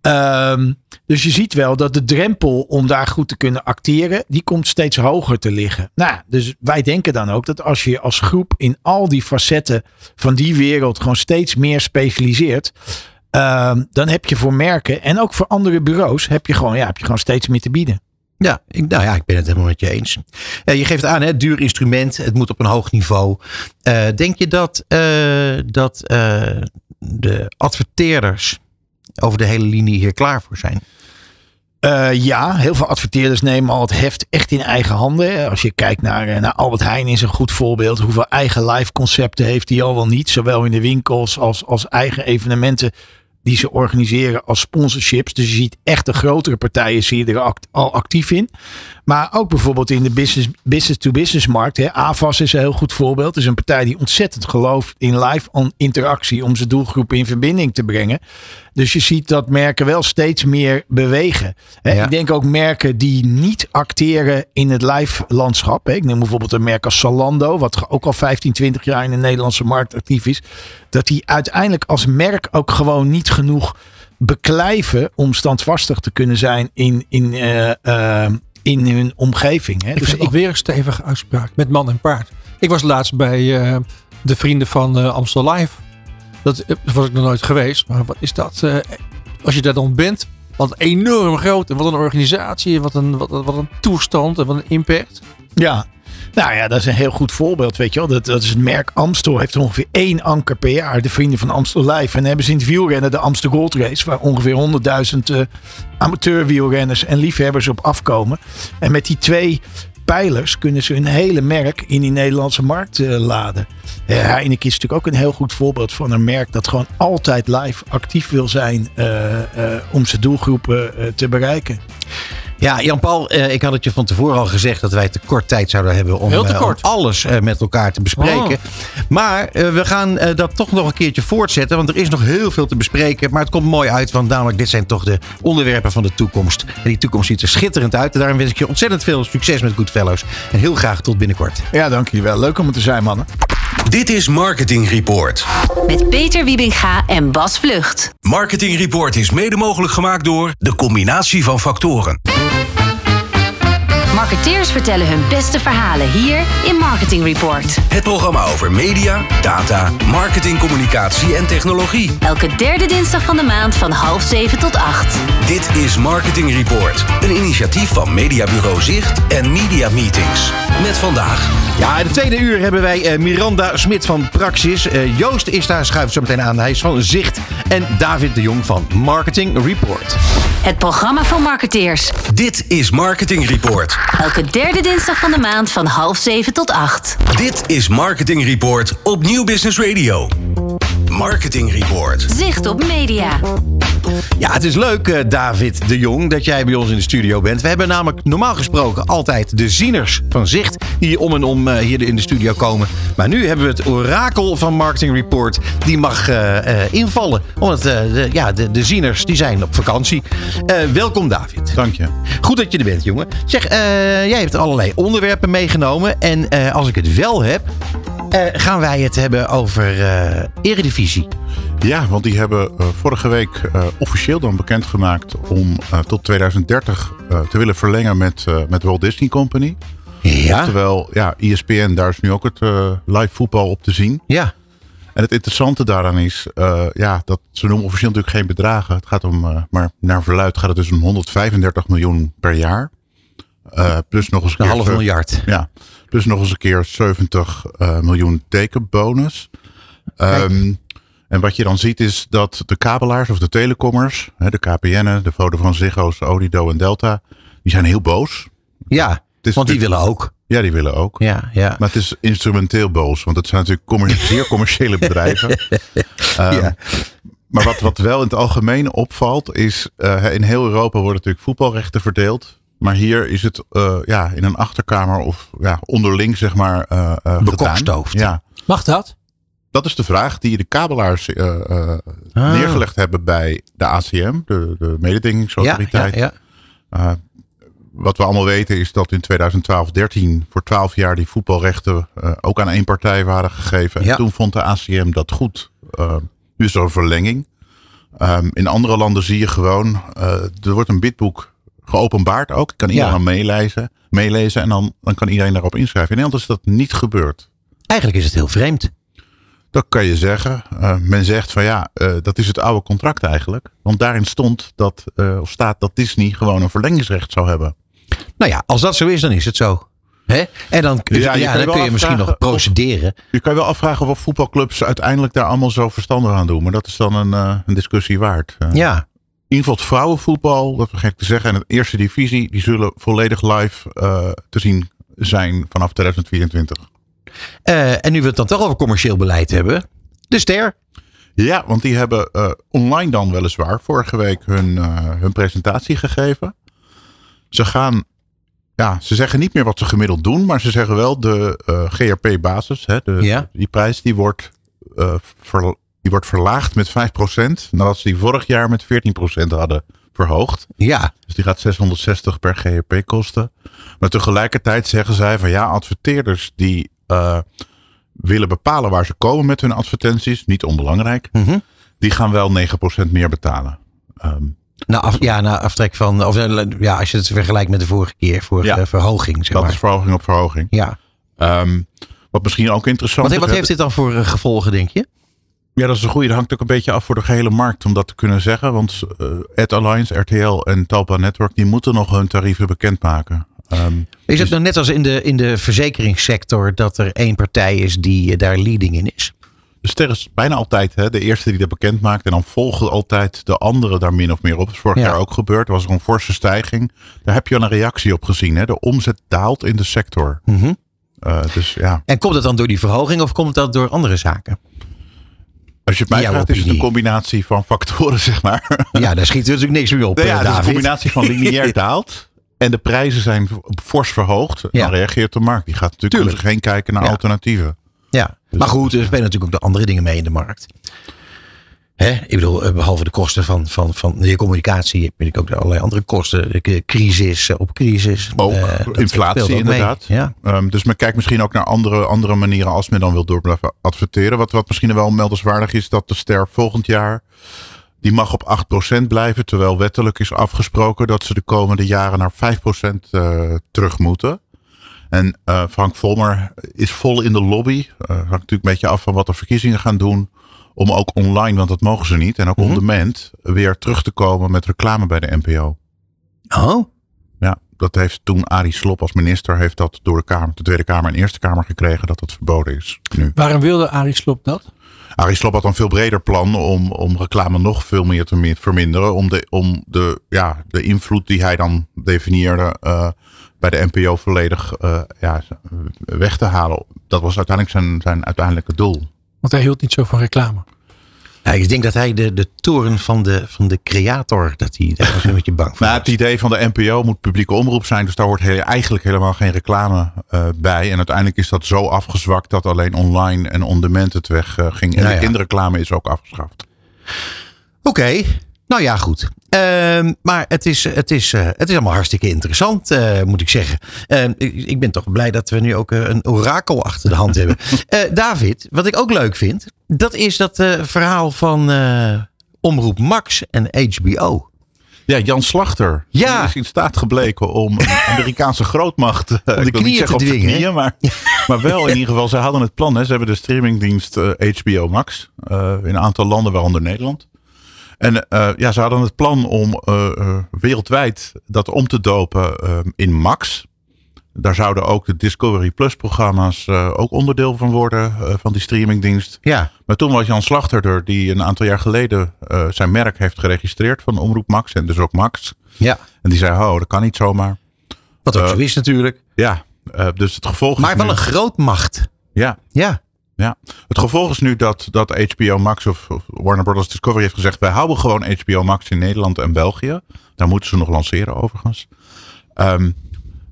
Ehm, dus je ziet wel dat de drempel om daar goed te kunnen acteren, die komt steeds hoger te liggen. Nou, dus wij denken dan ook dat als je als groep in al die facetten van die wereld gewoon steeds meer specialiseert, ehm, dan heb je voor merken en ook voor andere bureaus, heb je gewoon, ja, heb je gewoon steeds meer te bieden. Ja, ik, nou ja, ik ben het helemaal met je eens. Eh, je geeft aan, hè, duur instrument, het moet op een hoog niveau. Eh, denk je dat, eh, dat de adverteerders over de hele linie hier klaar voor zijn? ja, heel veel adverteerders nemen al het heft echt in eigen handen. Als je kijkt naar, naar Albert Heijn is een goed voorbeeld. Hoeveel eigen live concepten heeft hij al wel niet. Zowel in de winkels als, als eigen evenementen die ze organiseren als sponsorships. Dus je ziet echt de grotere partijen zie je er al actief in. Maar ook bijvoorbeeld in de business-to-business markt. Hè. AVAS is een heel goed voorbeeld. Is een partij die ontzettend gelooft in live interactie om zijn doelgroepen in verbinding te brengen. Dus je ziet dat merken wel steeds meer bewegen. Ik denk ook merken die niet acteren in het live landschap. Ik neem bijvoorbeeld een merk als Salando, wat ook al 15, 20 jaar in de Nederlandse markt actief is. Dat die uiteindelijk als merk ook gewoon niet genoeg beklijven om standvastig te kunnen zijn in, in, uh, uh, in hun omgeving. Hè? Ik dus ik weer een stevige uitspraak met man en paard. Ik was laatst bij uh, de vrienden van Amstel Live. Dat eh, was ik nog nooit geweest. Maar wat is dat? Uh, als je daar dan bent, wat enorm groot. En wat een organisatie. Wat een, wat, wat een toestand en wat een impact. Ja, nou ja, dat is een heel goed voorbeeld, weet je wel. Dat, dat is het merk Amstel, heeft ongeveer één anker per jaar. De vrienden van Amstel Live. En hebben ze in het wielrennen de Amstel Gold Race, waar ongeveer 100.000 uh, amateurwielrenners en liefhebbers op afkomen. En met die twee pijlers kunnen ze hun hele merk in die Nederlandse markt uh, laden. Uh, Heineken is natuurlijk ook een heel goed voorbeeld van een merk dat gewoon altijd live actief wil zijn uh, om zijn doelgroepen te bereiken. Ja, Jan-Paul, eh, ik had het je van tevoren al gezegd dat wij te kort tijd zouden hebben om, eh, om alles eh, met elkaar te bespreken. Oh. Maar we gaan dat toch nog een keertje voortzetten, want er is nog heel veel te bespreken. Maar het komt mooi uit, want namelijk dit zijn toch de onderwerpen van de toekomst. En die toekomst ziet er schitterend uit. En daarom wens ik je ontzettend veel succes met Goodfellows. En heel graag tot binnenkort. Ja, dankjewel. Leuk om er te zijn, mannen. Dit is Marketing Report. Met Peter Wiebinga en Bas Vlucht. Marketing Report is mede mogelijk gemaakt door de combinatie van factoren. Marketeers vertellen hun beste verhalen hier in Marketing Report. Het programma over media, data, marketing, communicatie en technologie. Elke derde dinsdag van de maand van half zeven tot acht. Dit is Marketing Report, een initiatief van Mediabureau Zicht en Media Meetings. Met vandaag. Ja, in de tweede uur hebben wij uh, Miranda Smit van Praxis. Uh, Joost is daar, schuift zo meteen aan. Hij is van Zicht. En David de Jong van Marketing Report. Het programma van marketeers. Dit is Marketing Report. Elke derde dinsdag van de maand van half zeven tot acht. Dit is Marketing Report op Nieuw Business Radio. Marketing Report. Zicht op media. Ja, het is leuk, uh, David de Jong, dat jij bij ons in de studio bent. We hebben namelijk normaal gesproken altijd de zieners van Zicht die om en om uh, hier in de studio komen. Maar nu hebben we het orakel van Marketing Report. Die mag uh, invallen. Omdat de, ja, de, de zieners die zijn op vakantie. welkom, David. Dank je. Goed dat je er bent, jongen. Zeg, jij hebt allerlei onderwerpen meegenomen. En als ik het wel heb, gaan wij het hebben over Eredivisie. Ja, want die hebben uh, vorige week officieel dan bekendgemaakt om tot 2030 te willen verlengen met, met Walt Disney Company. Ja. Oftewel, ja, ESPN, daar is nu ook het live voetbal op te zien. Ja. En het interessante daaraan is, ja, dat ze noemen officieel natuurlijk geen bedragen. Het gaat om, maar naar verluid gaat het dus om 135 miljoen per jaar. plus nog eens een, een half miljard. Ja, plus nog eens een keer 70 miljoen tekenbonus. Um, en wat je dan ziet is dat de kabelaars of de telecommers, de KPN'en, de Vodafone Ziggo's, Odido en Delta, die zijn heel boos. Ja, want die willen ook. Ja, die willen ook. Ja, ja. Maar het is instrumenteel boos, want het zijn natuurlijk commer zeer commerciële bedrijven. um, ja. Maar wat, wat wel in het algemeen opvalt, is uh, in heel Europa worden natuurlijk voetbalrechten verdeeld. Maar hier is het uh, ja, in een achterkamer of ja, onderling, zeg maar, uh, Bekokstoofd. Ja. Mag dat? Dat is de vraag die de kabelaars uh, uh, ah. neergelegd hebben bij de ACM, de, de mededingingsautoriteit. Ja, ja, ja. Uh, wat we allemaal weten is dat in 2012, 13 voor 12 jaar die voetbalrechten ook aan één partij waren gegeven. En toen vond de ACM dat goed. nu is er een verlenging. Ehm, in andere landen zie je gewoon, eh, er wordt een bidboek geopenbaard ook. Kan iedereen Ja. meelezen, meelezen en dan, dan kan iedereen daarop inschrijven. In Nederland is dat niet gebeurd. Eigenlijk is het heel vreemd. Dat kan je zeggen. Eh, men zegt van ja, eh, dat is het oude contract eigenlijk. Want daarin stond dat, eh, of staat dat Disney gewoon een verlengingsrecht zou hebben. Nou ja, als dat zo is, dan is het zo. Hè? En dan, Ja, ja, dan kun je misschien nog of- procederen. Je kan je wel afvragen of voetbalclubs uiteindelijk daar allemaal zo verstandig aan doen. Maar dat is dan een, een discussie waard. Ja, ieder geval het vrouwenvoetbal, dat vergeet ik te zeggen. En de eerste divisie, die zullen volledig live eh, te zien zijn vanaf 2024. Eh, en nu we het dan toch over commercieel beleid hebben. De ster. Ja, want die hebben eh, online dan weliswaar vorige week hun, hun presentatie gegeven. Ze gaan, ja, ze zeggen niet meer wat ze gemiddeld doen, maar ze zeggen wel de GRP-basis, de, Ja. die prijs, die wordt, ver- die wordt verlaagd met 5%, nadat ze die vorig jaar met 14% hadden verhoogd. Ja, Dus die gaat 660 per GRP kosten. Maar tegelijkertijd zeggen zij van ja, adverteerders die eh, willen bepalen waar ze komen met hun advertenties, niet onbelangrijk, Mhm. die gaan wel 9% meer betalen. Nou, af, ja, na aftrek van. Of, eh, ja, als je het vergelijkt met de vorige keer, Ja. eh, verhoging. Zeg dat maar. is verhoging op verhoging. Ja. Ehm, wat misschien ook interessant Wat, is. wat heeft dit dan voor eh, gevolgen, denk je? Ja, dat is een goede. Dat hangt ook een beetje af voor de gehele markt om dat te kunnen zeggen. Want eh Ad Alliance, RTL en Talpa Network, die moeten nog hun tarieven bekendmaken. Ehm, Is het nou net als in de, in de verzekeringssector dat er één partij is die eh, daar leading in is? De ster is bijna altijd hè, de eerste die dat bekend maakt. En dan volgen altijd de anderen daar min of meer op. Dat is vorig Ja. jaar ook gebeurd. Er was er een forse stijging. Daar heb je al een reactie op gezien. Hè. De omzet daalt in de sector. Mhm. Eh, dus ja, En komt het dan door die verhoging of komt dat door andere zaken? Als je het mij vraagt, is het een combinatie van factoren, zeg maar. Ja, daar schiet er natuurlijk niks mee op, ja, eh, het is een David. combinatie van lineair daalt. En de prijzen zijn fors verhoogd. Ja. Dan reageert de markt. Die gaat natuurlijk om zich heen kijken naar Ja. alternatieven. Ja, maar goed, er spelen natuurlijk ook de andere dingen mee in de markt. Hè? Ik bedoel, eh, behalve de kosten van, van, van de communicatie, heb ik ook allerlei andere kosten. De crisis eh, op crisis. Ook Eh, inflatie mee. inderdaad. Ja. Ehm, dus men kijkt misschien ook naar andere, andere manieren als men dan wil door blijven adverteren. Wat, wat misschien wel meldenswaardig is, dat de ster volgend jaar, die mag op 8% blijven. Terwijl wettelijk is afgesproken dat ze de komende jaren naar 5% eh, terug moeten. En Frank Volmer is vol in de lobby. Eh hangt natuurlijk een beetje af van wat de verkiezingen gaan doen. Om ook online, want dat mogen ze niet. En ook Mhm. on demand weer terug te komen met reclame bij de NPO. Oh, Ja, dat heeft toen Arie Slob als minister heeft dat door de, kamer, de Tweede Kamer en Eerste Kamer gekregen dat dat verboden is nu. Waarom wilde Arie Slob dat? Arie Slob had een veel breder plan om, om reclame nog veel meer te mi- verminderen. Om de, om de, ja, de invloed die hij dan definieerde eh, bij de NPO volledig eh, ja, weg te halen. Dat was uiteindelijk zijn, zijn uiteindelijke doel. Want hij hield niet zo van reclame. ja, ik denk dat hij de, de toren van de, van de creator, dat hij daar was een beetje bang voor het idee van de NPO moet publieke omroep zijn. Dus daar hoort he- eigenlijk helemaal geen reclame eh, bij. En uiteindelijk is dat zo afgezwakt dat alleen online en on-demand het weg eh, ging. En Nou de kinderreclame is ook afgeschaft. Oké, nou ja, goed. Ehm, maar het is, het, is, eh, het is allemaal hartstikke interessant, eh, moet ik zeggen. Ehm, ik, ik ben toch blij dat we nu ook eh, een orakel achter de hand hebben. David, wat ik ook leuk vind, dat is dat verhaal van Omroep Max en HBO. Ja, Jan Slachter Ja. die is in staat gebleken om een Amerikaanse grootmacht ik wil niet zeggen te op de dwingen, knieën, maar, maar wel in ieder geval. Ze hadden het plan. Hè. Ze hebben de streamingdienst HBO Max in een aantal landen, waaronder Nederland. En eh, ja, ze hadden het plan om eh, eh, wereldwijd dat om te dopen in Max. Daar zouden ook de Discovery Plus programma's ook onderdeel van worden van die streamingdienst. Ja, Maar toen was Jan Slachter er, die een aantal jaar geleden zijn merk heeft geregistreerd van Omroep Max en dus ook Max. ja. En die zei, oh, dat kan niet zomaar. wat ook zo is natuurlijk. Ja, dus het gevolg Maar is wel nu, een grootmacht. ja, Ja, ja. Het gevolg is nu dat, dat HBO Max of, Warner Brothers Discovery heeft gezegd, wij houden gewoon HBO Max in Nederland en België. Daar moeten ze nog lanceren overigens. Ehm,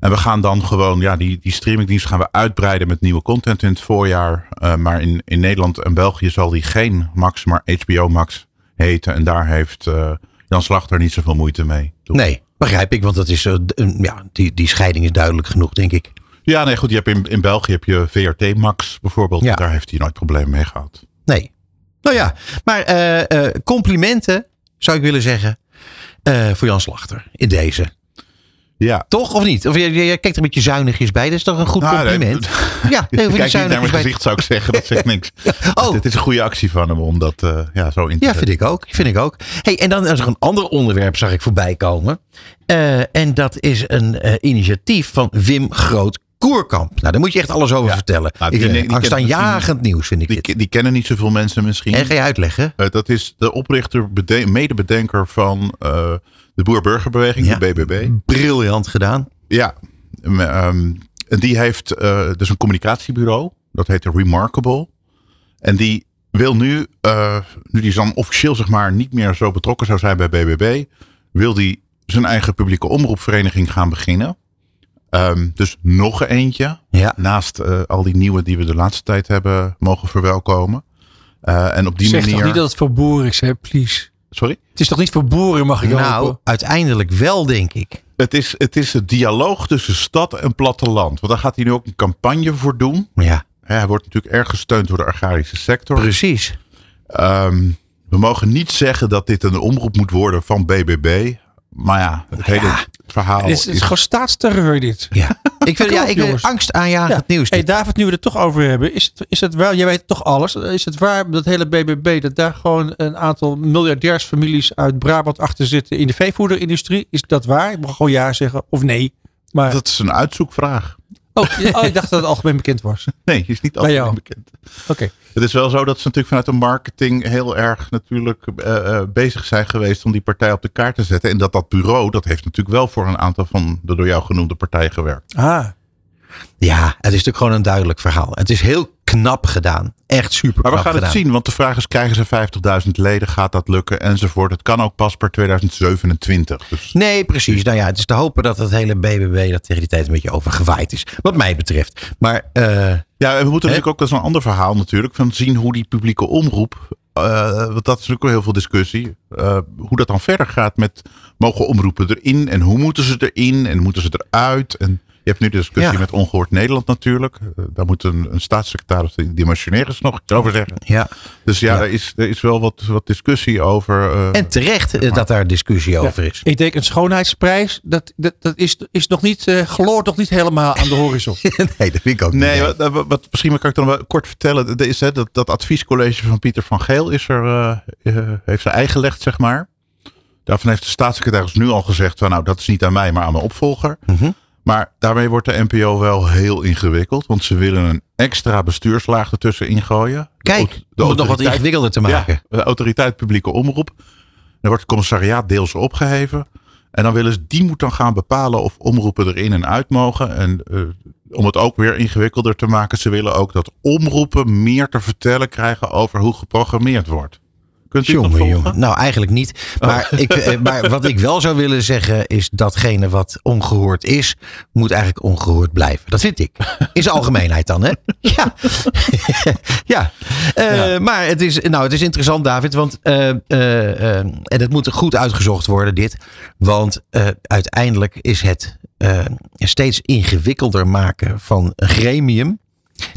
en we gaan dan gewoon, ja, die, die streamingdienst gaan we uitbreiden met nieuwe content in het voorjaar. Eh, maar in, in Nederland en België zal die geen Max, maar HBO Max heten. En daar heeft eh, Jan Slachter niet zoveel moeite mee. nee, begrijp ik. Want dat is, eh, ja, die, die scheiding is duidelijk genoeg, denk ik. Ja, nee, goed. Je hebt in, in België heb je VRT Max bijvoorbeeld. Ja. Daar heeft hij nooit problemen mee gehad. Nee. Nou ja, maar eh, eh, complimenten zou ik willen zeggen, eh, voor Jan Slachter in deze. Ja. Toch of niet? Of je, je, kijkt er een beetje zuinigjes bij. Dat is toch een goed Nou, compliment? nee, ja, veel Kijk niet naar mijn bij. gezicht zou ik zeggen. Dat zegt niks. Oh, Dit is een goede actie van hem om dat ja, zo in te Ja, vind ik ook. Vind ik ook. Hey, en dan is er een ander onderwerp, zag ik voorbij komen. En dat is een initiatief van Wim Groot Koerkamp. Nou, daar moet je echt alles over Ja. vertellen. Nou, ik, die- ken- angstaanjagend nieuws vind ik Die, dit. die kennen niet zoveel mensen misschien. En ga je uitleggen? Eh, dat is de oprichter, bede- medebedenker van eh, de Boer-Burgerbeweging, Ja. de BBB. Briljant gedaan. Ja, ehm, en die heeft eh, dus een communicatiebureau. Dat heet Remarkable. En die wil nu, nu die dan officieel zeg maar niet meer zo betrokken zou zijn bij BBB, wil die zijn eigen publieke omroepvereniging gaan beginnen. Ehm, dus nog eentje. Ja. Naast eh, al die nieuwe die we de laatste tijd hebben mogen verwelkomen. Eh, en op die zeg manier. toch niet dat het voor boeren is, hè? Please. Sorry? Het is toch niet voor boeren, mag ik Nou, hopen? uiteindelijk wel, denk ik. Het is, het is het dialoog tussen stad en platteland. Want daar gaat hij nu ook een campagne voor doen. Ja, Hè, Hij wordt natuurlijk erg gesteund door de agrarische sector. precies. Ehm, we mogen niet zeggen dat dit een omroep moet worden van BBB. Maar ja, het hele verhaal Het is, het gewoon staatsterreur dit. Ja. Ik vind, ja, ik vind jongens. angstaanjagend nieuws. Hey. David, nu we het toch over hebben, is het, is het waar, jij weet toch alles, is het waar dat hele BBB, dat daar gewoon een aantal miljardairsfamilies uit Brabant achter zitten in de veevoederindustrie? Is dat waar? Ik mag gewoon ja zeggen of nee. Maar, Dat is een uitzoekvraag. Oh, oh, ik dacht dat het algemeen bekend was. Nee, is niet jou. bekend. Oké. Het is wel zo dat ze natuurlijk vanuit de marketing heel erg natuurlijk eh, eh, bezig zijn geweest om die partij op de kaart te zetten. En dat dat bureau, dat heeft natuurlijk wel voor een aantal van de door jou genoemde partijen gewerkt. Ah, Ja, het is natuurlijk gewoon een duidelijk verhaal. Het is heel knap gedaan. Echt super Maar we gaan gedaan. het zien, want de vraag is: krijgen ze 50.000 leden? Gaat dat lukken? Enzovoort. Het kan ook pas per 2027. Dus Nee, precies. Nou ja, het is te hopen dat het hele BBB dat tegen die tijd een beetje overgewaaid is. Wat mij betreft. Maar eh, ja, en we moeten natuurlijk ook, dat is een ander verhaal natuurlijk, van zien hoe die publieke omroep, eh, want dat is natuurlijk wel heel veel discussie, eh, hoe dat dan verder gaat met mogen omroepen erin en hoe moeten ze erin en moeten ze eruit? En je hebt nu de discussie Ja. met Ongehoord Nederland natuurlijk. Eh, daar moet een, een staatssecretaris, die dimensionaris nog iets over zeggen. ja. Dus ja, Ja. Er, is, er is wel wat, wat discussie over. eh, En terecht eh, dat daar discussie over is. ik denk een schoonheidsprijs, dat, dat, dat is, is nog niet, eh gloort nog niet helemaal aan de horizon. nee, dat vind ik ook Nee, niet. wat, wat, wat- misschien kan ik dan wel kort vertellen. Er is, hè, dat, dat adviescollege van Pieter van Geel is er, heeft zijn eigen gelegd, zeg maar. Daarvan heeft de staatssecretaris nu al gezegd: van, nou, dat is niet aan mij, maar aan mijn opvolger. Mhm. Maar daarmee wordt de NPO wel heel ingewikkeld, want ze willen een extra bestuurslaag ertussen ingooien. De Kijk, om het nog wat ingewikkelder te maken. Ja, de autoriteit publieke omroep. Dan wordt het commissariaat deels opgeheven. En dan willen ze, die moet dan gaan bepalen of omroepen erin en uit mogen. En eh, om het ook weer ingewikkelder te maken, ze willen ook dat omroepen meer te vertellen krijgen over hoe geprogrammeerd wordt. Kunt u Jongen, jongen. Nou, eigenlijk niet. Maar, ik, eh, maar wat ik wel zou willen zeggen is datgene wat ongehoord is, moet eigenlijk ongehoord blijven. Dat vind ik. In zijn algemeenheid dan, hè? Ja. ja. Eh, Maar het is, nou, het is interessant, David. Want, eh, en het moet goed uitgezocht worden, dit. Want uiteindelijk is het steeds ingewikkelder maken van een gremium.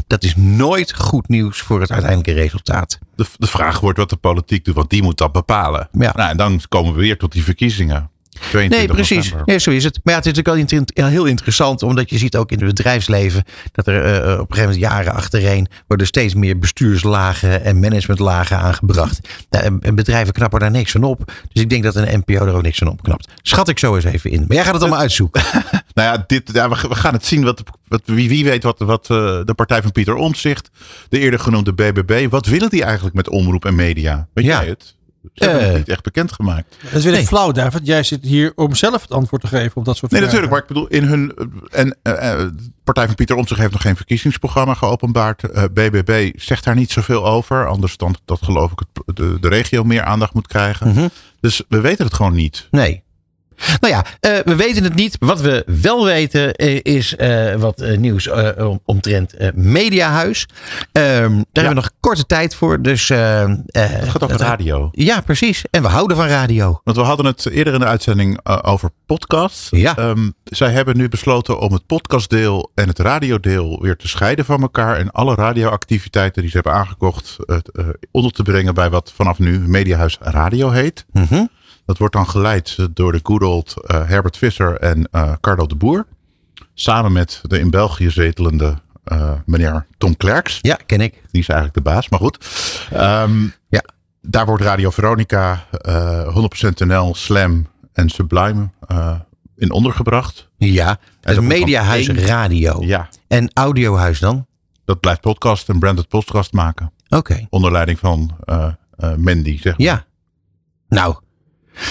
Dat is nooit goed nieuws voor het uiteindelijke resultaat. De, de vraag wordt wat de politiek doet, want die moet dat bepalen. Ja. Nou, en dan komen we weer tot die verkiezingen. 22 Nee, precies. november. Nee, zo is het. Maar ja, het is natuurlijk wel inter- heel interessant, omdat je ziet ook in het bedrijfsleven dat er eh, op een gegeven moment jaren achtereen worden steeds meer bestuurslagen en managementlagen aangebracht. Ja, en, en bedrijven knappen daar niks van op. Dus ik denk dat een NPO er ook niks van opknapt. Schat ik zo eens even in. Maar jij gaat het allemaal uitzoeken. Nou ja, dit, ja we, we gaan het zien. Wat, wat, wie, wie weet wat, wat eh, de partij van Pieter Omtzigt, de eerder genoemde BBB, wat willen die eigenlijk met omroep en media? Weet Ja. jij het? Ze hebben Eh. het niet echt bekendgemaakt. Dat is weer Nee. een flauw, David. Jij zit hier om zelf het antwoord te geven op dat soort Nee, vragen. natuurlijk. Maar ik bedoel, in hun. eh, En eh, eh, de partij van Pieter Omtzigt heeft nog geen verkiezingsprogramma geopenbaard. Eh, BBB zegt daar niet zoveel over. Anders dan dat geloof ik het, de, de regio meer aandacht moet krijgen. Mhm. Dus we weten het gewoon niet. Nee. Nou ja, eh, we weten het niet. Wat we wel weten eh, is eh, wat nieuws om- omtrent Mediahuis. Ehm, daar hebben we nog korte tijd voor. Dus, Het gaat over dat- radio. Ja, precies. En we houden van radio. Want we hadden het eerder in de uitzending over podcasts. Ja. Ehm, zij hebben nu besloten om het podcastdeel en het radiodeel weer te scheiden van elkaar. En alle radioactiviteiten die ze hebben aangekocht onder te brengen bij wat vanaf nu Mediahuis Radio heet. Mhm. Dat wordt dan geleid door de good old eh, Herbert Visser en uh, Carlo de Boer. Samen met de in België zetelende uh, meneer Tom Klerks. Ja, ken ik. Die is eigenlijk de baas, maar goed. Um, ja. Daar wordt Radio Veronica, 100% NL, Slam en Sublime in ondergebracht. Ja, het mediahuis radio. Ja. En audiohuis dan? Dat blijft podcast en branded podcast maken. Oké. Okay. Onder leiding van uh, uh, Mandy, zeg maar. Ja. Nou,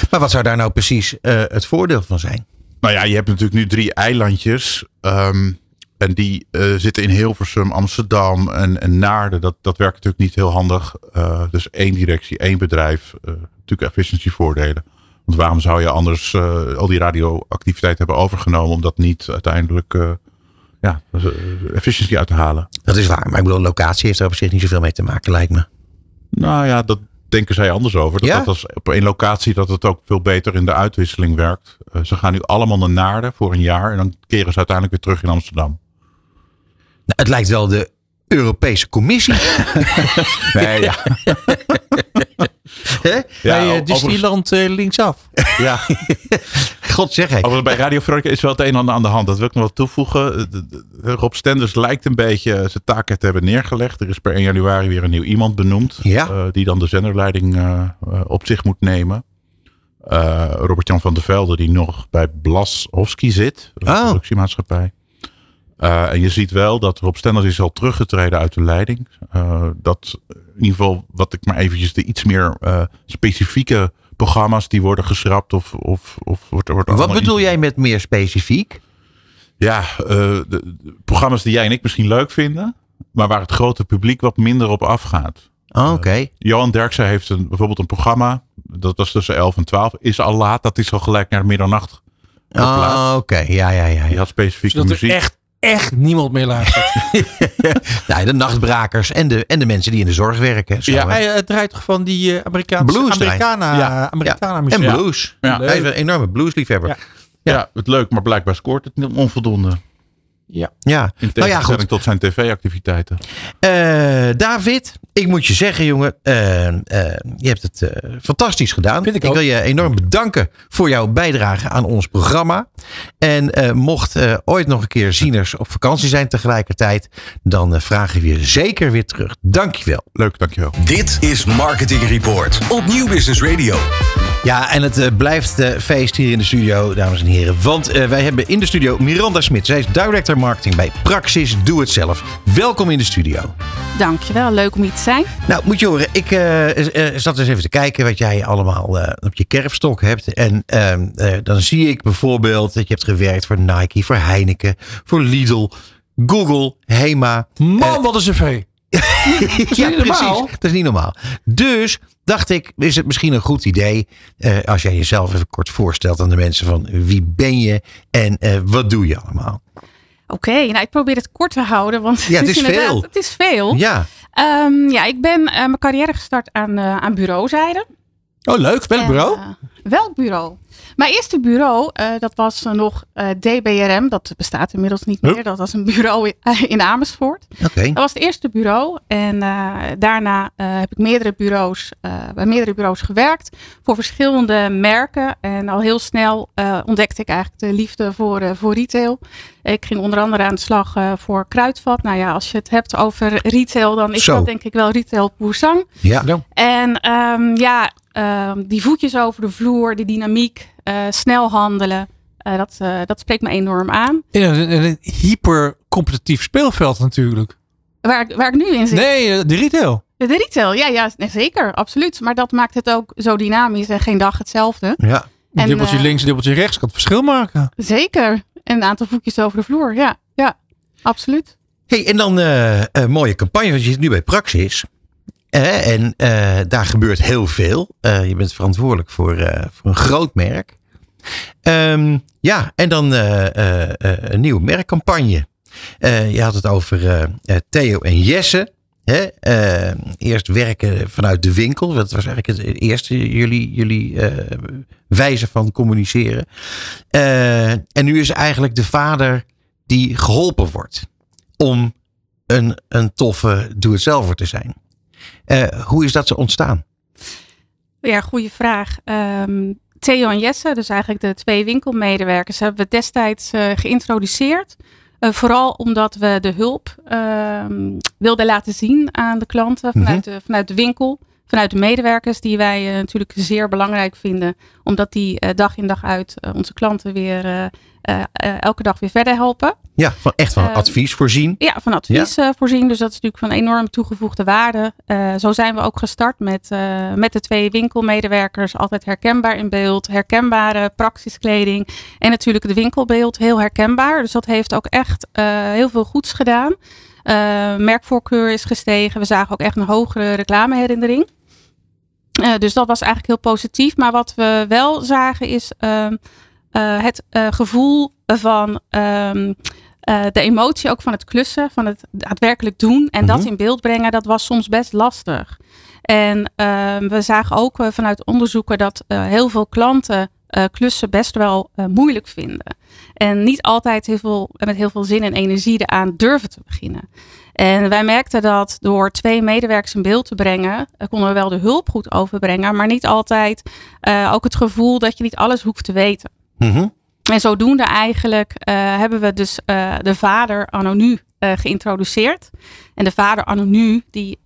maar wat zou daar nou precies uh, het voordeel van zijn? Nou ja, je hebt natuurlijk nu drie eilandjes. Um, en die zitten in Hilversum, Amsterdam en, en Naarden. Dat, dat werkt natuurlijk niet heel handig. dus één directie, één bedrijf. natuurlijk efficiency voordelen. Want waarom zou je anders al die radioactiviteit hebben overgenomen om dat niet uiteindelijk ja, efficiëntie uit te halen? Dat is waar, maar ik bedoel, locatie heeft er op zich niet zoveel mee te maken, lijkt me. Nou ja, dat denken zij anders over. Dat, Ja? dat als op één locatie dat het ook veel beter in de uitwisseling werkt. Uh, ze gaan nu allemaal naar Naarden voor een jaar en dan keren ze uiteindelijk weer terug in Amsterdam. Nou, het lijkt wel de Europese Commissie. nee, ja. Bij Ja, eh, Disneyland eh, linksaf. ja. God zeg bij Radio Veronica is wel het een en ander aan de hand. Dat wil ik nog wat toevoegen. Rob Stenders lijkt een beetje eh, zijn taken te hebben neergelegd. Er is per 1 januari weer een nieuw iemand benoemd. Ja. eh, die dan de zenderleiding eh, op zich moet nemen. Robert-Jan van der Velde, die nog bij Blashowski zit. Oh. productiemaatschappij. En je ziet wel dat Rob Stenders is al teruggetreden uit de leiding. Dat in ieder geval, wat ik maar eventjes de iets meer specifieke programma's die worden geschrapt of, of, of wordt, wordt Wat bedoel jij met meer specifiek? ja, eh, de, de programma's die jij en ik misschien leuk vinden, maar waar het grote publiek wat minder op afgaat. Oh, Oké. Johan Derksen heeft een, bijvoorbeeld een programma, dat was tussen 11 en 12, is al laat, dat is al gelijk naar middernacht. Oh. Oké, ja, ja, ja. Die ja. had specifieke Zodat er muziek. echt, echt niemand meer luistert. Nou, de nachtbrakers en de, en de mensen die in de zorg werken. Zo, Ja, hè. Hij het draait toch van die eh, Amerikaanse Blues. Americana, Ja. Americana en muziek. Blues. Ja. Hij is een enorme bluesliefhebber. Ja. Ja. ja. het leuk, maar blijkbaar scoort het niet onvoldoende. Ja. Ja. In Nou ja, goed. tot zijn tv-activiteiten. Eh, David, ik moet je zeggen, jongen. eh, eh, je hebt het eh, fantastisch gedaan. Vind ik ook. wil je enorm bedanken voor jouw bijdrage aan ons programma. En eh, mocht eh, ooit nog een keer zieners op vakantie zijn tegelijkertijd. Dan vragen we je zeker weer terug. Dankjewel. Leuk, dankjewel. Dit is Marketing Report op Nieuw Business Radio. Ja, en het eh, blijft feest hier in de studio, dames en heren. Want eh, wij hebben in de studio Miranda Smit. Zij is director marketing bij Praxis Doe Het Zelf. Welkom in de studio. Dankjewel, leuk om hier te zijn. Nou, moet je horen, ik eh, zat eens even te kijken wat jij allemaal eh, op je kerfstok hebt. En ehm, eh, dan zie ik bijvoorbeeld dat je hebt gewerkt voor Nike, voor Heineken, voor Lidl, Google, Hema. Man, wat een cv. ja, normaal. Dat is niet normaal. Dus dacht ik, is het misschien een goed idee eh, als jij jezelf even kort voorstelt aan de mensen van wie ben je en eh, wat doe je allemaal? Oké, nou ik probeer het kort te houden, want Ja, het is veel. Het is veel. Ja, Ehm, ja, ik ben eh, mijn carrière gestart aan, aan bureauzijde. Oh, leuk. Welk En, bureau? welk bureau? Mijn eerste bureau, eh, dat was eh, nog eh, DBRM. Dat bestaat inmiddels niet meer. Huh? Dat was een bureau in, in Amersfoort. oké. Dat was het eerste bureau. En eh, daarna eh, heb ik meerdere bureaus, eh, bij meerdere bureaus gewerkt. Voor verschillende merken. En al heel snel eh, ontdekte ik eigenlijk de liefde voor, eh, voor retail. Ik ging onder andere aan de slag voor Kruidvat. Nou ja, als je het hebt over retail, dan is Zo. dat denk ik wel retail Poussang. Ja. En ehm, ja, ehm, die voetjes over de vloer, de dynamiek, snel handelen. eh, dat, eh, dat spreekt me enorm aan. In een, in een hyper competitief speelveld natuurlijk. Waar, ik- waar ik nu in zit. Nee, eh, de retail. De retail, ja, ja nee, zeker, absoluut. Maar dat maakt het ook zo dynamisch en geen dag hetzelfde. Ja. Een En, dubbeltje eh, links, een dubbeltje rechts kan het verschil maken. Zeker. En een aantal voetjes over de vloer, ja, ja, absoluut. Hey, en dan eh, een mooie campagne, want je zit nu bij Praxis. Eh, en eh, daar gebeurt heel veel. Eh, je bent verantwoordelijk voor, voor een groot merk. Ehm, ja, en dan een nieuwe merkcampagne. Je had het over Theo en Jesse. Hè? Eerst werken vanuit de winkel. Dat was eigenlijk het eerste jullie, jullie wijze van communiceren. En nu is eigenlijk de vader die geholpen wordt om een, een toffe doe-het-zelver te zijn. Eh, hoe is dat zo ontstaan? Ja, goede vraag. Ehm, Theo en Jesse, dus eigenlijk de twee winkelmedewerkers, hebben we destijds geïntroduceerd. vooral omdat we de hulp ehm, wilden laten zien aan de klanten vanuit, de, vanuit de winkel vanuit de medewerkers, die wij uh, natuurlijk zeer belangrijk vinden, omdat die dag in dag uit onze klanten weer elke dag weer verder helpen. Ja, van echt van advies voorzien. Ja, van advies ja. voorzien. Dus dat is natuurlijk van enorm toegevoegde waarde. zo zijn we ook gestart met, met de twee winkelmedewerkers. Altijd herkenbaar in beeld, herkenbare praxiskleding. En natuurlijk de winkelbeeld, heel herkenbaar. Dus dat heeft ook echt heel veel goeds gedaan. merkvoorkeur is gestegen. We zagen ook echt een hogere reclameherinnering. Uh, dus dat was eigenlijk heel positief. Maar wat we wel zagen is uh, het gevoel van um, de emotie ook van het klussen, van het daadwerkelijk doen en dat mhm. in beeld brengen, dat was soms best lastig. En ehm, we zagen ook vanuit onderzoeken dat heel veel klanten klussen best wel moeilijk vinden. En niet altijd heel veel, met heel veel zin en energie eraan durven te beginnen. En wij merkten dat door twee medewerkers in beeld te brengen, eh, konden we wel de hulp goed overbrengen, maar niet altijd ook het gevoel dat je niet alles hoeft te weten. Mm En zodoende eigenlijk uh, hebben we dus uh, de vader anno nu uh, geïntroduceerd. En de vader anonu, die,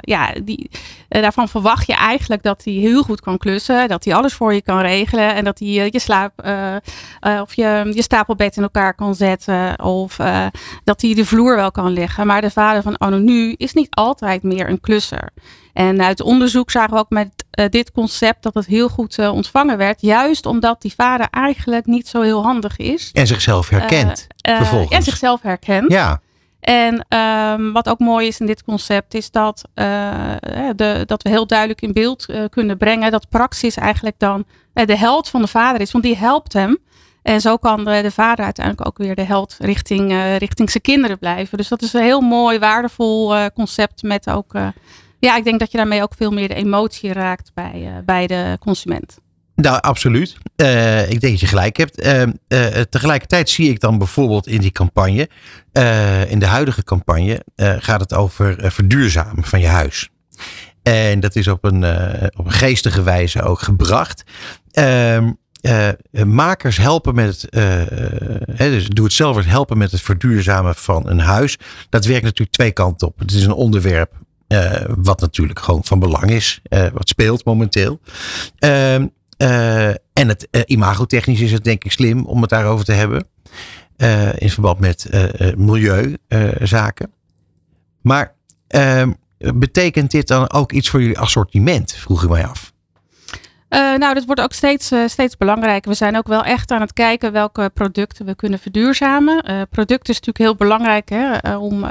ja, die, daarvan verwacht je eigenlijk dat hij heel goed kan klussen. Dat hij alles voor je kan regelen. En dat hij je slaap of je, je stapelbed in elkaar kan zetten. Of dat hij de vloer wel kan leggen. Maar de vader van anonu is niet altijd meer een klusser. En uit onderzoek zagen we ook met dit concept dat het heel goed ontvangen werd. Juist omdat die vader eigenlijk niet zo heel handig is. En zichzelf herkent. vervolgens. En zichzelf herkent. Ja. En um, wat ook mooi is in dit concept is dat, de, dat we heel duidelijk in beeld kunnen brengen dat Praxis eigenlijk dan de held van de vader is. Want die helpt hem. En zo kan de, de vader uiteindelijk ook weer de held richting, richting zijn kinderen blijven. Dus dat is een heel mooi, waardevol concept met ook... ja, ik denk dat je daarmee ook veel meer de emotie raakt bij, bij de consument. Nou, absoluut. Uh, ik denk dat je gelijk hebt. Uh, tegelijkertijd zie ik dan bijvoorbeeld in die campagne, in de huidige campagne, gaat het over verduurzamen van je huis. En dat is op een, op een geestige wijze ook gebracht. Ehm, makers helpen met het, dus doe het zelf helpen met het verduurzamen van een huis. Dat werkt natuurlijk twee kanten op. Het is een onderwerp wat natuurlijk gewoon van belang is, wat speelt momenteel. Ehm, uh, en het imagotechnisch is het denk ik slim om het daarover te hebben. In verband met milieuzaken. maar ehm, betekent dit dan ook iets voor jullie assortiment? Vroeg ik mij af. Uh, nou, dat wordt ook steeds, uh, steeds belangrijker. We zijn ook wel echt aan het kijken welke producten we kunnen verduurzamen. Uh, product is natuurlijk heel belangrijk hè, om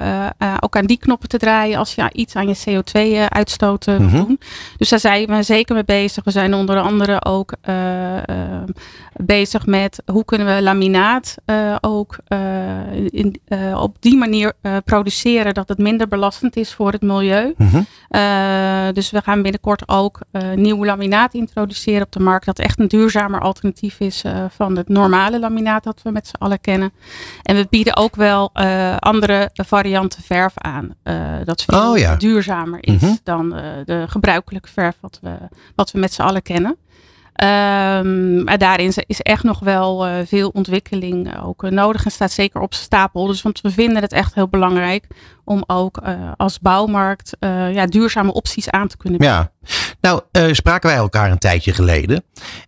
ook aan die knoppen te draaien als je iets aan je CO2-uitstoot mm -hmm. doen. Dus daar zijn we zeker mee bezig. We zijn onder andere ook bezig met hoe kunnen we laminaat ook in, op die manier produceren dat het minder belastend is voor het milieu. Mm -hmm. dus we gaan binnenkort ook nieuw laminaat introduceren introduceren op de markt. Dat echt een duurzamer alternatief is uh, van het normale laminaat dat we met z'n allen kennen. En we bieden ook wel uh, andere varianten verf aan. Uh, dat veel oh, ja. duurzamer is mm -hmm. dan de gebruikelijke verf wat we, wat we met z'n allen kennen. Um, maar daarin is echt nog wel uh, veel ontwikkeling ook uh, nodig en staat zeker op stapel. Dus want we vinden het echt heel belangrijk om ook als bouwmarkt ja, duurzame opties aan te kunnen bieden. Ja, nou spraken wij elkaar een tijdje geleden.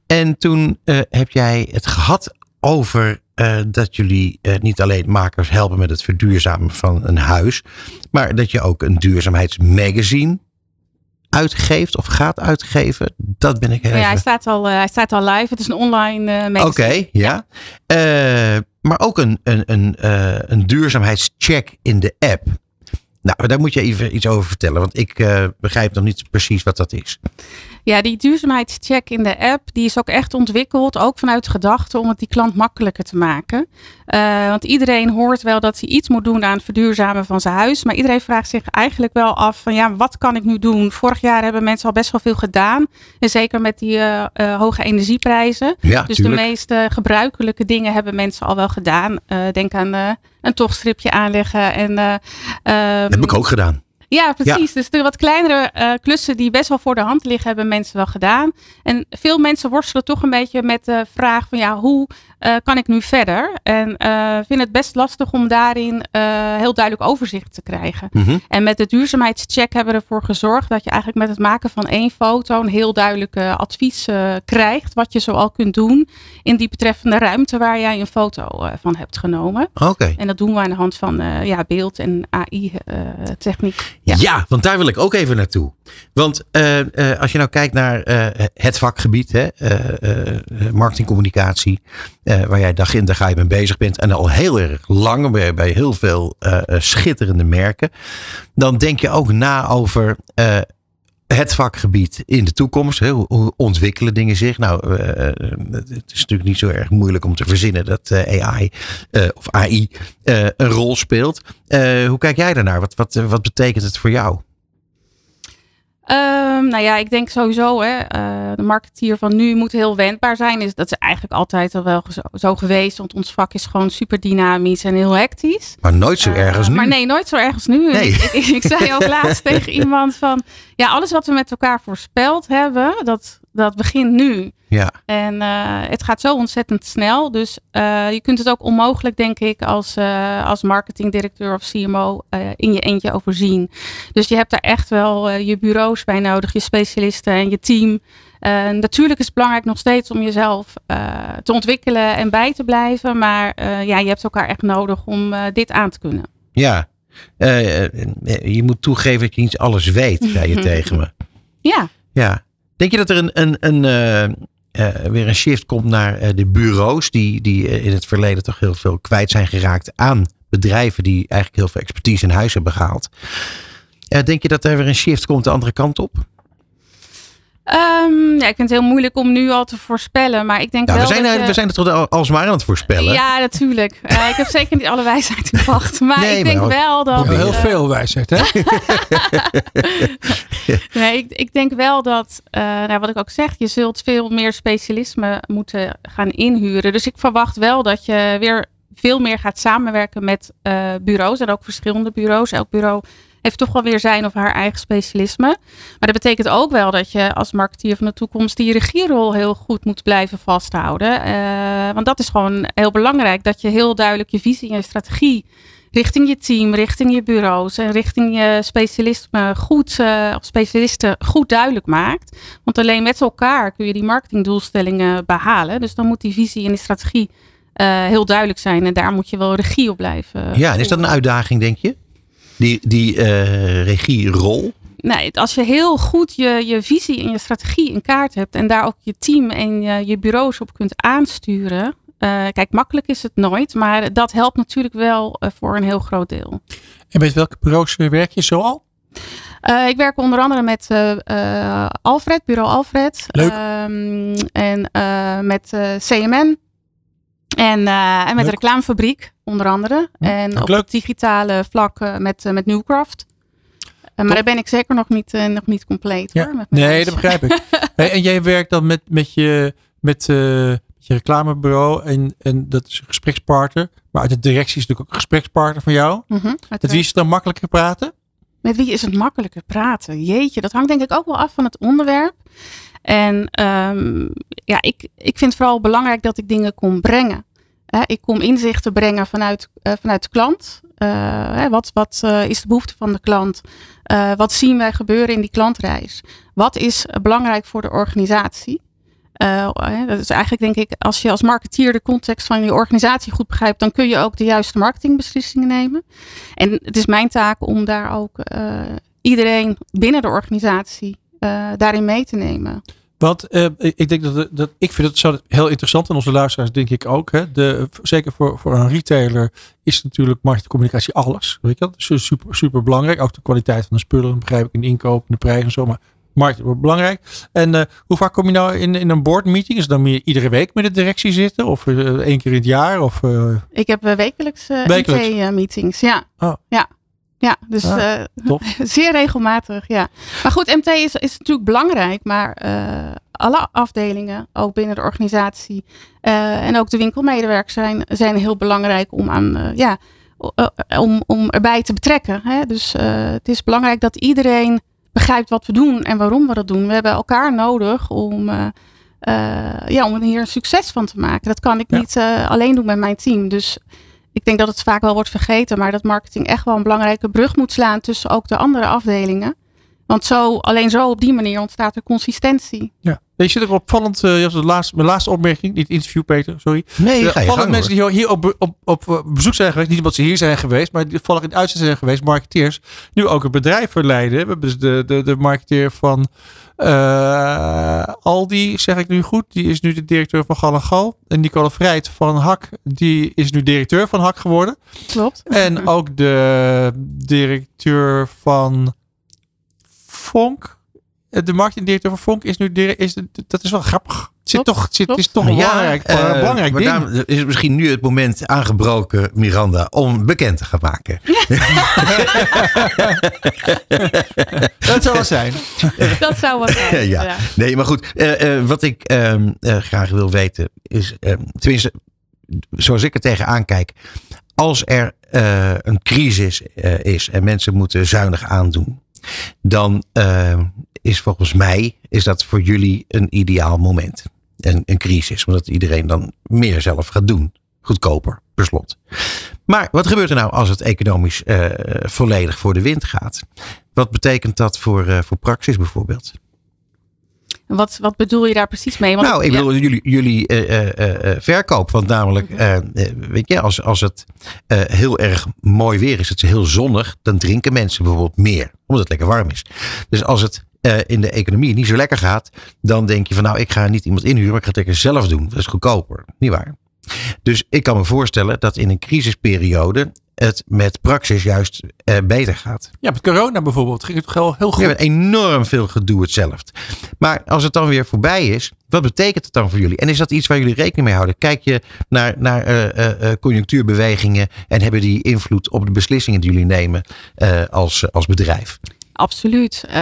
En toen heb jij het gehad over dat jullie niet alleen makers helpen met het verduurzamen van een huis, maar dat je ook een duurzaamheidsmagazine uitgeeft of gaat uitgeven. Dat ben ik heel ja, hij, staat al, uh, hij staat al live. Het is een online uh, magazine. Oké, okay, ja. ja. Uh, maar ook een, een, een, een duurzaamheidscheck in de app. Nou, daar moet je even iets over vertellen. Want ik begrijp nog niet precies wat dat is. Ja, die duurzaamheidscheck in de app, die is ook echt ontwikkeld, ook vanuit gedachte om het die klant makkelijker te maken. Uh, want iedereen hoort wel dat hij iets moet doen aan het verduurzamen van zijn huis. Maar iedereen vraagt zich eigenlijk wel af van ja, wat kan ik nu doen? Vorig jaar hebben mensen al best wel veel gedaan. En zeker met die uh, uh, hoge energieprijzen. Ja, dus tuurlijk. de meeste gebruikelijke dingen hebben mensen al wel gedaan. denk aan een tochtstripje aanleggen. En, Heb ik ook gedaan. Ja, precies. Dus de wat kleinere uh, klussen die best wel voor de hand liggen, hebben mensen wel gedaan. En veel mensen worstelen toch een beetje met de vraag van ja, hoe uh, kan ik nu verder? En uh, vinden het best lastig om daarin heel duidelijk overzicht te krijgen. Mm -hmm. En met de duurzaamheidscheck hebben we ervoor gezorgd dat je eigenlijk met het maken van één foto een heel duidelijk advies krijgt. Wat je zoal kunt doen in die betreffende ruimte waar jij een foto van hebt genomen. Oké. Okay. En dat doen we aan de hand van ja, beeld- en AI-techniek. Ja. ja. want daar wil ik ook even naartoe. Want als je nou kijkt naar het vakgebied, hè, marketingcommunicatie, waar jij dag in dag uit mee bezig bent en al heel erg lang bij, bij heel veel schitterende merken, dan denk je ook na over het vakgebied in de toekomst. Hoe ontwikkelen dingen zich? Nou, het is natuurlijk niet zo erg moeilijk om te verzinnen dat AI of AI een rol speelt. hoe kijk jij daarnaar? Wat, wat, wat betekent het voor jou? Um, nou ja, ik denk sowieso, hè, uh, de marketeer van nu moet heel wendbaar zijn. Is, dat is eigenlijk altijd al wel zo, zo, geweest. Want ons vak is gewoon super dynamisch en heel hectisch. Maar nooit zo erg als nu. Maar nee, nooit zo erg als nu. Nee. Ik, ik, ik, zei ook laatst tegen iemand van... Ja, alles wat we met elkaar voorspeld hebben, dat, dat begint nu. Ja. En uh, het gaat zo ontzettend snel. Dus uh, je kunt het ook onmogelijk, denk ik, als, uh, als marketingdirecteur of CMO in je eentje overzien. Dus je hebt daar echt wel je bureaus bij nodig, je specialisten en je team. natuurlijk is het belangrijk nog steeds om jezelf te ontwikkelen en bij te blijven. Maar ja, je hebt elkaar echt nodig om dit aan te kunnen. Ja, je moet toegeven dat je niet alles weet, zei je tegen me. Ja. Ja. Denk je dat er een, een, een uh, weer een shift komt naar uh, de bureaus, die, die in het verleden toch heel veel kwijt zijn geraakt aan bedrijven die eigenlijk heel veel expertise in huis hebben gehaald. denk je dat er weer een shift komt de andere kant op? Um, ja, ik vind het heel moeilijk om nu al te voorspellen, maar ik denk ja, wel we zijn, dat je... We zijn het toch alsmaar aan het voorspellen? Ja, natuurlijk. Uh, ik heb zeker niet alle wijsheid in pacht, maar nee, ik denk maar... wel dat... Ja, heel uh, veel wijsheid, hè? nee, ik, ik, denk wel dat, uh, nou, wat ik ook zeg, je zult veel meer specialisme moeten gaan inhuren. Dus ik verwacht wel dat je weer veel meer gaat samenwerken met bureaus en ook verschillende bureaus. Elk bureau heeft toch wel weer zijn of haar eigen specialisme. Maar dat betekent ook wel dat je als marketeer van de toekomst die regierol heel goed moet blijven vasthouden. Uh, want dat is gewoon heel belangrijk. Dat je heel duidelijk je visie en je strategie richting je team, richting je bureaus en richting je specialisme goed, uh, of specialisten goed duidelijk maakt. Want alleen met elkaar kun je die marketingdoelstellingen behalen. Dus dan moet die visie en die strategie uh, heel duidelijk zijn. En daar moet je wel regie op blijven. Ja, en is dat een uitdaging, denk je? Die, die uh, regierol? Nee, als je heel goed je, je visie en je strategie in kaart hebt en daar ook je team en je, je bureaus op kunt aansturen. Uh, kijk, makkelijk is het nooit, maar dat helpt natuurlijk wel uh, voor een heel groot deel. En met welke bureaus werk je zo al? Uh, ik werk onder andere met Alfred, bureau Alfred. Leuk. Um, en met CMN. En, en met de reclamefabriek onder andere. Hm, en op leuk. het digitale vlak uh, met, uh, met Newcraft. Uh, maar daar ben ik zeker nog niet, nog niet compleet ja. hoor. Met nee, dat begrijp ik. hey, en jij werkt dan met, met, je, met je reclamebureau en, en dat is een gesprekspartner. Maar uit de directie is natuurlijk ook een gesprekspartner van jou. Mm -hmm, met wie is het dan makkelijker praten? Met wie is het makkelijker praten? Jeetje, dat hangt denk ik ook wel af van het onderwerp. En um, ja, ik, ik vind vooral belangrijk dat ik dingen kon brengen. Ik kom inzichten brengen vanuit, uh, vanuit de klant. Uh, wat wat is de behoefte van de klant? wat zien wij gebeuren in die klantreis? Wat is belangrijk voor de organisatie? dat is eigenlijk denk ik, als je als marketeer de context van je organisatie goed begrijpt, dan kun je ook de juiste marketingbeslissingen nemen. En het is mijn taak om daar ook iedereen binnen de organisatie daarin mee te nemen. Want uh, ik denk dat, dat ik vind het zo heel interessant en onze luisteraars denk ik ook. Hè, de, zeker voor, voor een retailer is natuurlijk marketingcommunicatie alles. Weet je dat? Dus super, super belangrijk. Ook de kwaliteit van de spullen, begrijp ik, in de inkoop, de prijs en zo. Maar marketing wordt belangrijk. En uh, hoe vaak kom je nou in, in een board meeting? Is het dan meer iedere week met de directie zitten? Of uh, één keer in het jaar? Of, ik heb wekelijks, wekelijks. meetings. Ja. Oh. ja. Ja, dus ah, uh, zeer regelmatig. Ja. Maar goed, MT is, is natuurlijk belangrijk, maar uh, alle afdelingen, ook binnen de organisatie uh, en ook de winkelmedewerkers zijn, zijn heel belangrijk om aan, ja, om, om erbij te betrekken. Hè? Dus het is belangrijk dat iedereen begrijpt wat we doen en waarom we dat doen. We hebben elkaar nodig om, ja, om hier een succes van te maken. Dat kan ik niet alleen doen met mijn team. Dus ik denk dat het vaak wel wordt vergeten, maar dat marketing echt wel een belangrijke brug moet slaan tussen ook de andere afdelingen. Want zo, alleen zo op die manier ontstaat er consistentie. Ja. Je zit ook opvallend, uh, de laatste, mijn laatste opmerking, niet interview Peter, sorry. Nee, uh, opvallend mensen die hier op, op, op, op bezoek zijn geweest, niet omdat ze hier zijn geweest, maar die volgens in de uitzending zijn geweest, marketeers, nu ook een bedrijf verleiden. We hebben dus de, de, de marketeer van uh, Aldi, zeg ik nu goed, die is nu de directeur van Gal en Gal. En Nicole Vrijt van Hak, die is nu directeur van Hak geworden. Klopt. En ook de directeur van Fonk. Eh, de marketingdirecteur van Fonk is nu is, dat is wel grappig. Het zit toch, het zit, is toch een belangrijk, uh, belangrijk maar ding. is misschien nu het moment aangebroken, Miranda, om bekend te gaan maken. dat zou wel zijn. Dat zou wel zijn. ja. Nee, maar goed. Uh, wat ik ehm, graag wil weten is, ehm, tenminste, zoals ik er tegenaan kijk. Als er een crisis is en mensen moeten zuinig aandoen dan uh, is volgens mij is dat voor jullie een ideaal moment. Een, een crisis, omdat iedereen dan meer zelf gaat doen. Goedkoper, per slot. Maar wat gebeurt er nou als het economisch uh, volledig voor de wind gaat? Wat betekent dat voor, uh, voor Praxis bijvoorbeeld? Wat, wat bedoel je daar precies mee? Want nou, ik bedoel jullie, jullie uh, verkoop. Want namelijk, weet je, als, als het heel erg mooi weer is, het is heel zonnig, dan drinken mensen bijvoorbeeld meer. Omdat het lekker warm is. Dus als het in de economie niet zo lekker gaat, dan denk je van nou, ik ga niet iemand inhuren, maar ik ga het lekker zelf doen. Dat is goedkoper. Niet waar? Dus ik kan me voorstellen dat in een crisisperiode het met Praxis juist uh, beter gaat. Ja, met corona bijvoorbeeld ging het heel, heel goed. Ja, enorm veel gedoe hetzelfde. Maar als het dan weer voorbij is, wat betekent het dan voor jullie? En is dat iets waar jullie rekening mee houden? Kijk je naar, naar uh, uh, conjunctuurbewegingen en hebben die invloed op de beslissingen die jullie nemen als, als bedrijf? Absoluut. Uh,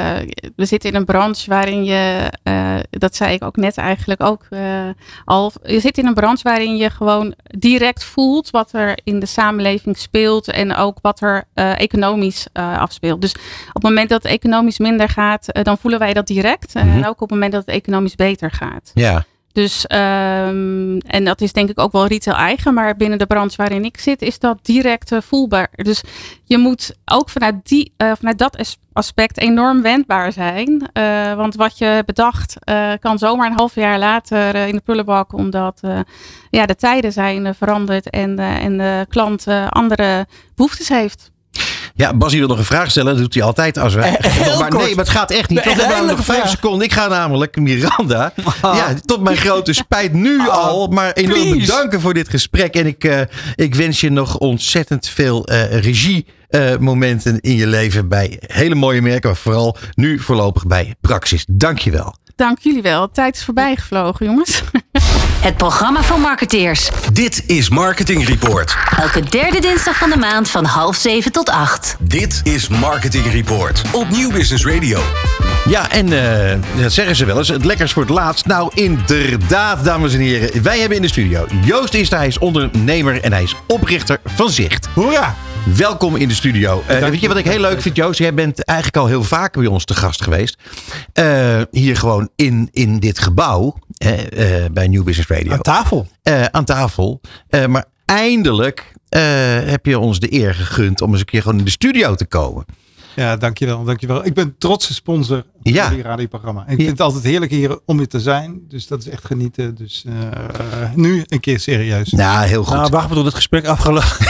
we zitten in een branche waarin je, uh, dat zei ik ook net eigenlijk ook uh, al, je zit in een branche waarin je gewoon direct voelt wat er in de samenleving speelt en ook wat er economisch afspeelt. Dus op het moment dat het economisch minder gaat, dan voelen wij dat direct. Mm -hmm. En ook op het moment dat het economisch beter gaat. Ja. Dus, um, en dat is denk ik ook wel retail eigen, maar binnen de branche waarin ik zit, is dat direct uh, voelbaar. Dus je moet ook vanuit, die, uh, vanuit dat aspect enorm wendbaar zijn. Uh, want wat je bedacht kan zomaar een half jaar later in de prullenbak, omdat ja, de tijden zijn veranderd en, en de klant andere behoeftes heeft. Ja, Bas wil nog een vraag stellen. Dat doet hij altijd als wij. maar nee, maar het gaat echt niet. We hebben nog vijf seconden. Ik ga namelijk Miranda. Ja, tot mijn grote spijt nu al. Maar enorm Please. bedanken voor dit gesprek. En ik, uh, ik wens je nog ontzettend veel uh, regie. Uh, momenten in je leven bij hele mooie merken, maar vooral nu voorlopig bij Praxis. Dank je wel. Dank jullie wel. Tijd is voorbij gevlogen, jongens. Het programma van marketeers. Dit is Marketing Report. Elke derde dinsdag van de maand van half zeven tot acht. Dit is Marketing Report op Nieuw Business Radio. Ja, en uh, dat zeggen ze wel eens. Het lekkers voor het laatst. Nou, inderdaad, dames en heren. Wij hebben in de studio Joost is hij is ondernemer en hij is oprichter van Zicht. Hoera! Welkom in de studio. Uh, weet je wat ik heel leuk vind, Joost? Jij bent eigenlijk al heel vaak bij ons te gast geweest. Uh, hier gewoon in, in dit gebouw. Uh, bij New Business Radio. Aan tafel. aan tafel. maar eindelijk heb je ons de eer gegund om eens een keer gewoon in de studio te komen. Ja, dankjewel, dankjewel. Ik ben trotse sponsor van ja. radioprogramma. En ik vind het altijd heerlijk hier om hier te zijn. Dus dat is echt genieten. Dus uh, nu een keer serieus. Ja, heel goed. Nou, wacht maar tot het gesprek afgelopen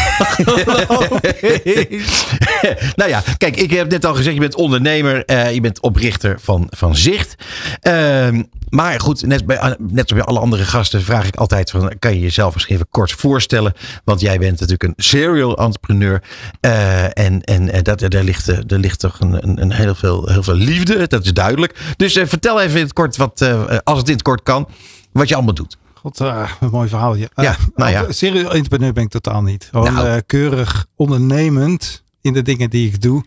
nou ja, kijk, ik heb net al gezegd, je bent ondernemer. Uh, je bent oprichter van, van Zicht. Uh, maar goed, net, bij, net als bij alle andere gasten vraag ik altijd van, kan je jezelf misschien even kort voorstellen? Want jij bent natuurlijk een serial entrepreneur. Uh, en en dat, daar, ligt, er ligt toch een, een, heel, veel, heel veel liefde, dat is duidelijk. Dus vertel even in het kort, wat, als het in het kort kan, wat je allemaal doet. God, uh, een mooi verhaal. Ja, ja nou ja. Serieel entrepreneur ben ik totaal niet. Gewoon nou. uh, keurig ondernemend in de dingen die ik doe.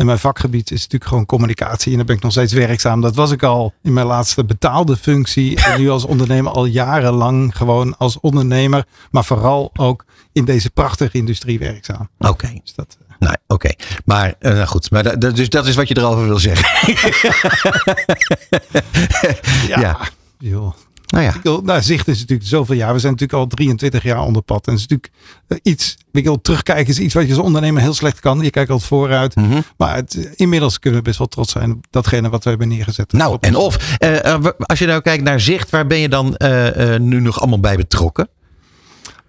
En mijn vakgebied is natuurlijk gewoon communicatie. En daar ben ik nog steeds werkzaam. Dat was ik al in mijn laatste betaalde functie. En nu als ondernemer al jarenlang gewoon als ondernemer. Maar vooral ook in deze prachtige industrie werkzaam. Oké. Dus dat, Nou, oké. Maar eh, nou goed. Maar da- da- dus dat is wat je erover wil zeggen. ja. joh. Nou ja. Ik wil, nou, zicht is natuurlijk zoveel jaar. We zijn natuurlijk al 23 jaar onder pad. En het is natuurlijk eh, iets, ik wil terugkijken, is iets wat je als ondernemer heel slecht kan. Je kijkt altijd vooruit. Mhm. Maar het, inmiddels kunnen we best wel trots zijn op datgene wat we hebben neergezet. Nou, en of. eh, eh, als je nou kijkt naar zicht, waar ben je dan eh, eh, nu nog allemaal bij betrokken?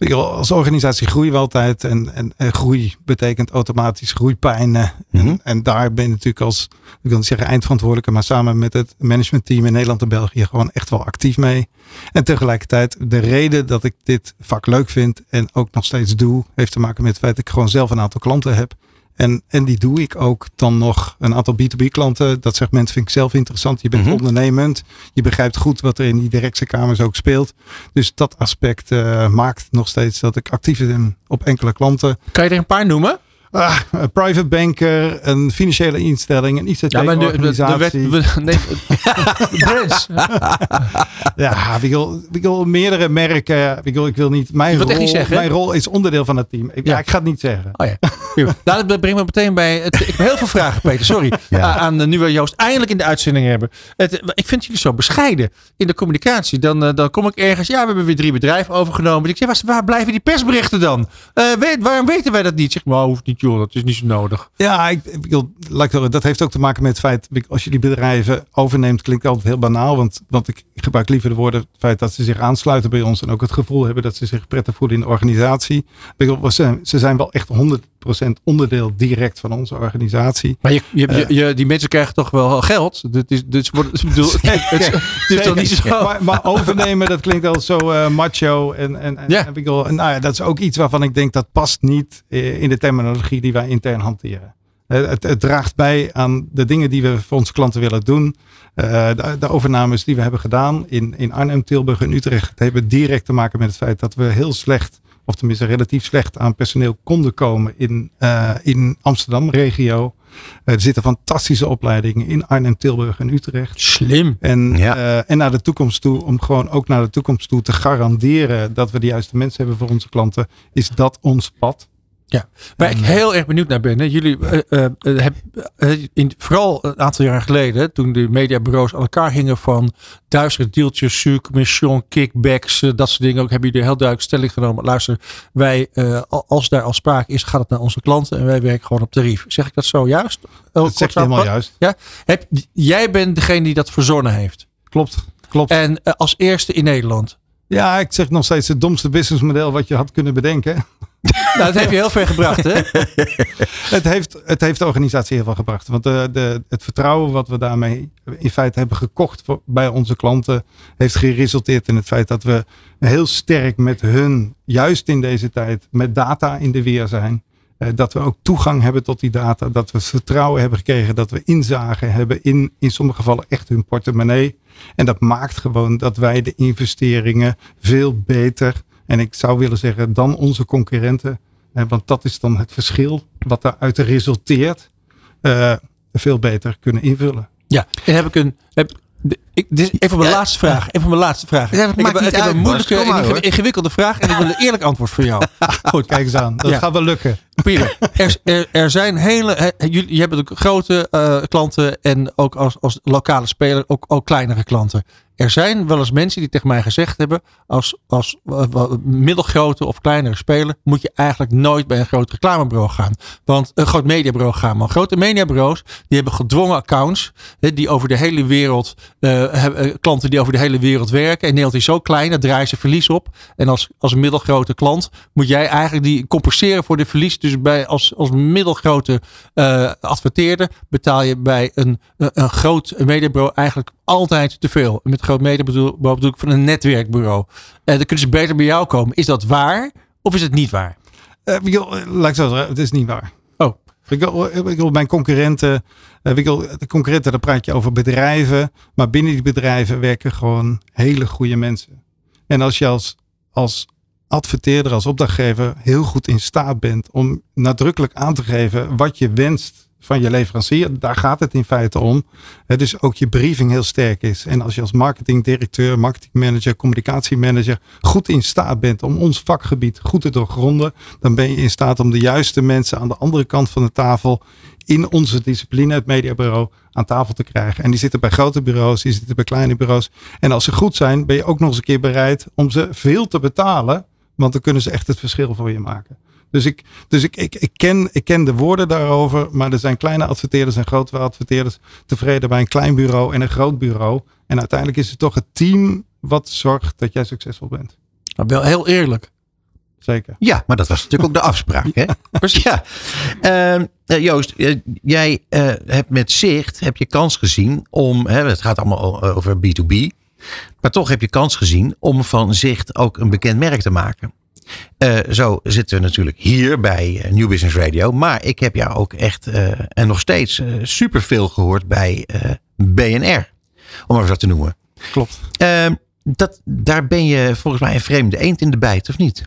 Als organisatie groeien we altijd. En, en, en groei betekent automatisch groeipijn. eh, Mhm. en, en daar ben je natuurlijk als, ik wil niet zeggen eindverantwoordelijke, maar samen met het managementteam in Nederland en België gewoon echt wel actief mee. En tegelijkertijd de reden dat ik dit vak leuk vind en ook nog steeds doe, heeft te maken met het feit dat ik gewoon zelf een aantal klanten heb. En, en die doe ik ook dan nog een aantal B2B klanten. Dat segment vind ik zelf interessant. Je bent Mhm. ondernemend. Je begrijpt goed wat er in die directe kamers ook speelt. Dus dat aspect eh, maakt nog steeds dat ik actief ben op enkele klanten. Kan je er een paar noemen? Ah, een private banker, een financiële instelling, een Ja, maar nu, de, de, ICT-organisatie. wet- we- nee. Ja, ik wil, ik wil meerdere merken. Ik wil, ik wil niet. Mijn, rol, niet zeggen, mijn rol is onderdeel van het team. Ik, ja. Ja. ik ga het niet zeggen. Oh ja. Nou, dat brengt me meteen bij. Het, ik heb heel veel vragen, Peter. Sorry. Ja. Aan de nu we Joost eindelijk in de uitzending hebben. Het, ik vind jullie zo bescheiden in de communicatie. Dan, eh, dan kom ik ergens. Ja, we hebben weer drie bedrijven overgenomen. Ik zeg, waar, waar blijven die persberichten dan? Eh, weet, waarom weten wij dat niet? Zeg maar, hoeft niet, joh. Dat is niet zo nodig. Ja, ik, ik dat heeft ook te maken met het feit. Als je die bedrijven overneemt, klinkt altijd heel banaal. Want, want ik gebruik liever de woorden. Het feit dat ze zich aansluiten bij ons. En ook het gevoel hebben dat ze zich prettig voelen in de organisatie. Ze zijn wel echt 100% onderdeel direct van onze organisatie. Maar je, je, je, je- die mensen krijgen toch wel geld? Dat is, wordt, bedoel, het, is toch niet zo. Maar, maar overnemen, dat klinkt altijd zo eh, macho. En, en, Ja. en nou ja, dat is ook iets waarvan ik denk dat past niet eh, in de terminologie die wij intern hanteren. Eh, Het, het draagt bij aan de dingen die we voor onze klanten willen doen. Eh, de, de overnames die we hebben gedaan in, in Arnhem, Tilburg en Utrecht hebben direct te maken met het feit dat we heel slecht, of tenminste relatief slecht aan personeel konden komen in, eh, in Amsterdam regio. Eh, er zitten fantastische opleidingen in Arnhem, Tilburg en Utrecht. Slim. En, Ja. eh, en naar de toekomst toe, om gewoon ook naar de toekomst toe te garanderen dat we de juiste mensen hebben voor onze klanten, is dat ons pad. Waar ik heel erg benieuwd naar ben. Hè. Jullie eh, eh, eh, heb, eh, in, vooral een aantal jaar geleden, toen de mediabureaus aan elkaar hingen van duistere deeltjes, zoek, mission, kickbacks, dat soort dingen. Ook hebben jullie heel duidelijk stelling genomen. Luister, wij, al- als daar al sprake is, gaat het naar onze klanten en wij werken gewoon op tarief. Zeg ik dat zo juist? Oh, Dat zeg je helemaal juist. Heb, jij bent degene die dat verzonnen heeft. Klopt. Klopt. En als eerste in Nederland. Ja, ik zeg nog steeds het domste businessmodel wat je had kunnen bedenken. Nou, dat heb je heel ver gebracht, hè? het, heeft, het heeft de organisatie heel veel gebracht. Want de, de, het vertrouwen wat we daarmee in feite hebben gekocht voor, bij onze klanten, heeft geresulteerd in het feit dat we heel sterk met hun, juist in deze tijd, met data in de weer zijn. Eh, dat we ook toegang hebben tot die data. Dat we vertrouwen hebben gekregen. Dat we inzage hebben in, in sommige gevallen echt hun portemonnee. En dat maakt gewoon dat wij de investeringen veel beter. En ik zou willen zeggen dan onze concurrenten. want dat is dan het verschil wat daaruit resulteert. eh, veel beter kunnen invullen. Ja, heb ik een. Heb, ik, dit is even mijn Ja. laatste vraag. Even mijn laatste vraag. Ja, ik heb, ik een moeilijke Kom maar, en hoor. inge- ingewikkelde vraag en ik wil een eerlijk antwoord voor jou. Goed, kijk eens aan. Dat Ja. gaat wel lukken. Prima. Er, er, er zijn hele. he- jullie je hebt ook grote eh, klanten en ook als, als lokale speler ook, ook kleinere klanten. Er zijn wel eens mensen die tegen mij gezegd hebben: als, als middelgrote of kleinere speler moet je eigenlijk nooit bij een groot reclamebureau gaan. Want een groot mediabureau gaan. Maar grote mediabureaus die hebben gedwongen accounts die over de hele wereld eh, eh, klanten die over de hele wereld werken. En Nederland is zo klein, daar draaien ze verlies op. En als, als middelgrote klant moet jij eigenlijk die compenseren voor de verlies. Dus bij, als, als middelgrote eh adverteerder betaal je bij een, een, groot mediabureau eigenlijk altijd te veel. Met groot mediabureau bedoel ik van een netwerkbureau. En dan kunnen ze beter bij jou komen. Is dat waar of is het niet waar? Laat ik zo het is niet waar. Ik mijn concurrenten, eh, de concurrenten, daar praat je over bedrijven. Maar binnen die bedrijven werken gewoon hele goede mensen. En als je als, als adverteerder, als opdrachtgever heel goed in staat bent om nadrukkelijk aan te geven wat je wenst van je leverancier. Daar gaat het in feite om. Dus ook je briefing heel sterk is. En als je als marketingdirecteur, marketingmanager, communicatiemanager goed in staat bent om ons vakgebied goed te doorgronden, dan ben je in staat om de juiste mensen aan de andere kant van de tafel in onze discipline, het mediabureau, aan tafel te krijgen. En die zitten bij grote bureaus, die zitten bij kleine bureaus. En als ze goed zijn, ben je ook nog eens een keer bereid om ze veel te betalen. Want dan kunnen ze echt het verschil voor je maken. Dus ik, dus ik, ik, ik, ken, ik ken de woorden daarover. Maar er zijn kleine adverteerders en grote adverteerders tevreden bij een klein bureau en een groot bureau. En uiteindelijk is het toch het team wat zorgt dat jij succesvol bent. Maar wel heel eerlijk. Zeker. Ja, maar dat was natuurlijk ook de afspraak. Hè? Precies. Ja. Ehm, eh, Joost, eh, jij eh, hebt met Zicht heb je kans gezien om, hè, het gaat allemaal over B2B, maar toch heb je kans gezien om van Zicht ook een bekend merk te maken. Eh, zo zitten we natuurlijk hier bij eh, New Business Radio, maar ik heb jou ook echt eh, en nog steeds eh, superveel gehoord bij BNR, om maar zo te noemen. Klopt. Ehm, dat, daar ben je volgens mij een vreemde eend in de bijt, of niet?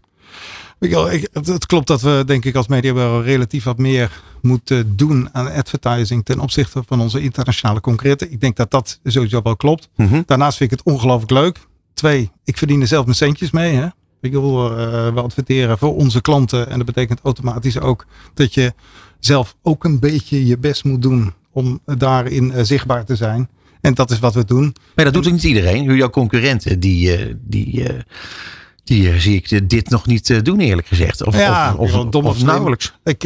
Ik, het, het klopt dat we denk ik als mediabureau relatief wat meer moeten doen aan advertising ten opzichte van onze internationale concurrenten. Ik denk dat dat sowieso wel klopt. Mhm. Daarnaast vind ik het ongelooflijk leuk. Twee, ik verdien er zelf mijn centjes mee. Hè? Ik wil, eh, we adverteren voor onze klanten. En dat betekent automatisch ook dat je zelf ook een beetje je best moet doen om daarin eh, zichtbaar te zijn. En dat is wat we doen. Maar dat doet ook niet iedereen. Jouw concurrenten, die, eh, die, die zie ik dit nog niet doen, eerlijk gezegd. Of, Ja, of, of, of of nauwelijks. Ik,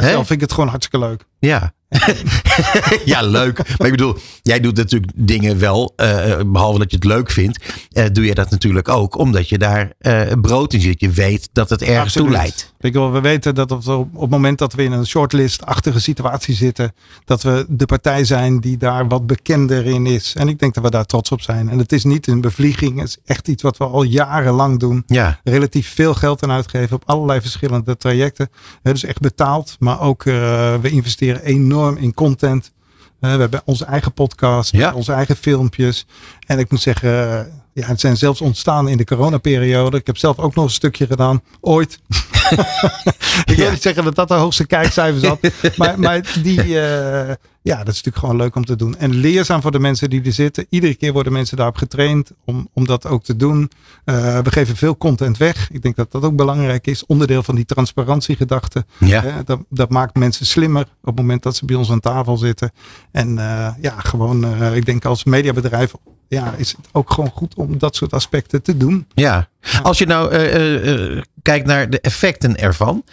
zelf vind ik het gewoon hartstikke leuk. Ja. ja, leuk. Maar ik bedoel, jij doet natuurlijk dingen wel, eh, behalve dat je het leuk vindt, eh, doe je dat natuurlijk ook omdat je daar eh, brood in zit. Je weet dat het ergens toe leidt. Ik wil, we weten dat op, op het moment dat we in een shortlist-achtige situatie zitten, dat we de partij zijn die daar wat bekender in is. En ik denk dat we daar trots op zijn. En het is niet een bevlieging, het is echt iets wat we al jarenlang doen. Ja. Relatief veel geld aan uitgeven op allerlei verschillende trajecten. Het is echt betaald, maar ook we investeren enorm in content. Eh, we hebben onze eigen podcast, Ja. onze eigen filmpjes. En ik moet zeggen, ja, het zijn zelfs ontstaan in de coronaperiode. Ik heb zelf ook nog een stukje gedaan, ooit. ik wil Ja. niet zeggen dat dat de hoogste kijkcijfers had. maar, maar die, eh, ja, dat is natuurlijk gewoon leuk om te doen. En leerzaam voor de mensen die er zitten. Iedere keer worden mensen daarop getraind om, om dat ook te doen. Eh, we geven veel content weg. Ik denk dat dat ook belangrijk is. Onderdeel van die transparantiegedachte. Ja. Hè, dat, dat maakt mensen slimmer op het moment dat ze bij ons aan tafel zitten. En eh, ja, gewoon, eh, ik denk als mediabedrijf ja, is het ook gewoon goed om dat soort aspecten te doen. Ja. Als je nou eh, eh, eh, kijkt naar de effecten ervan.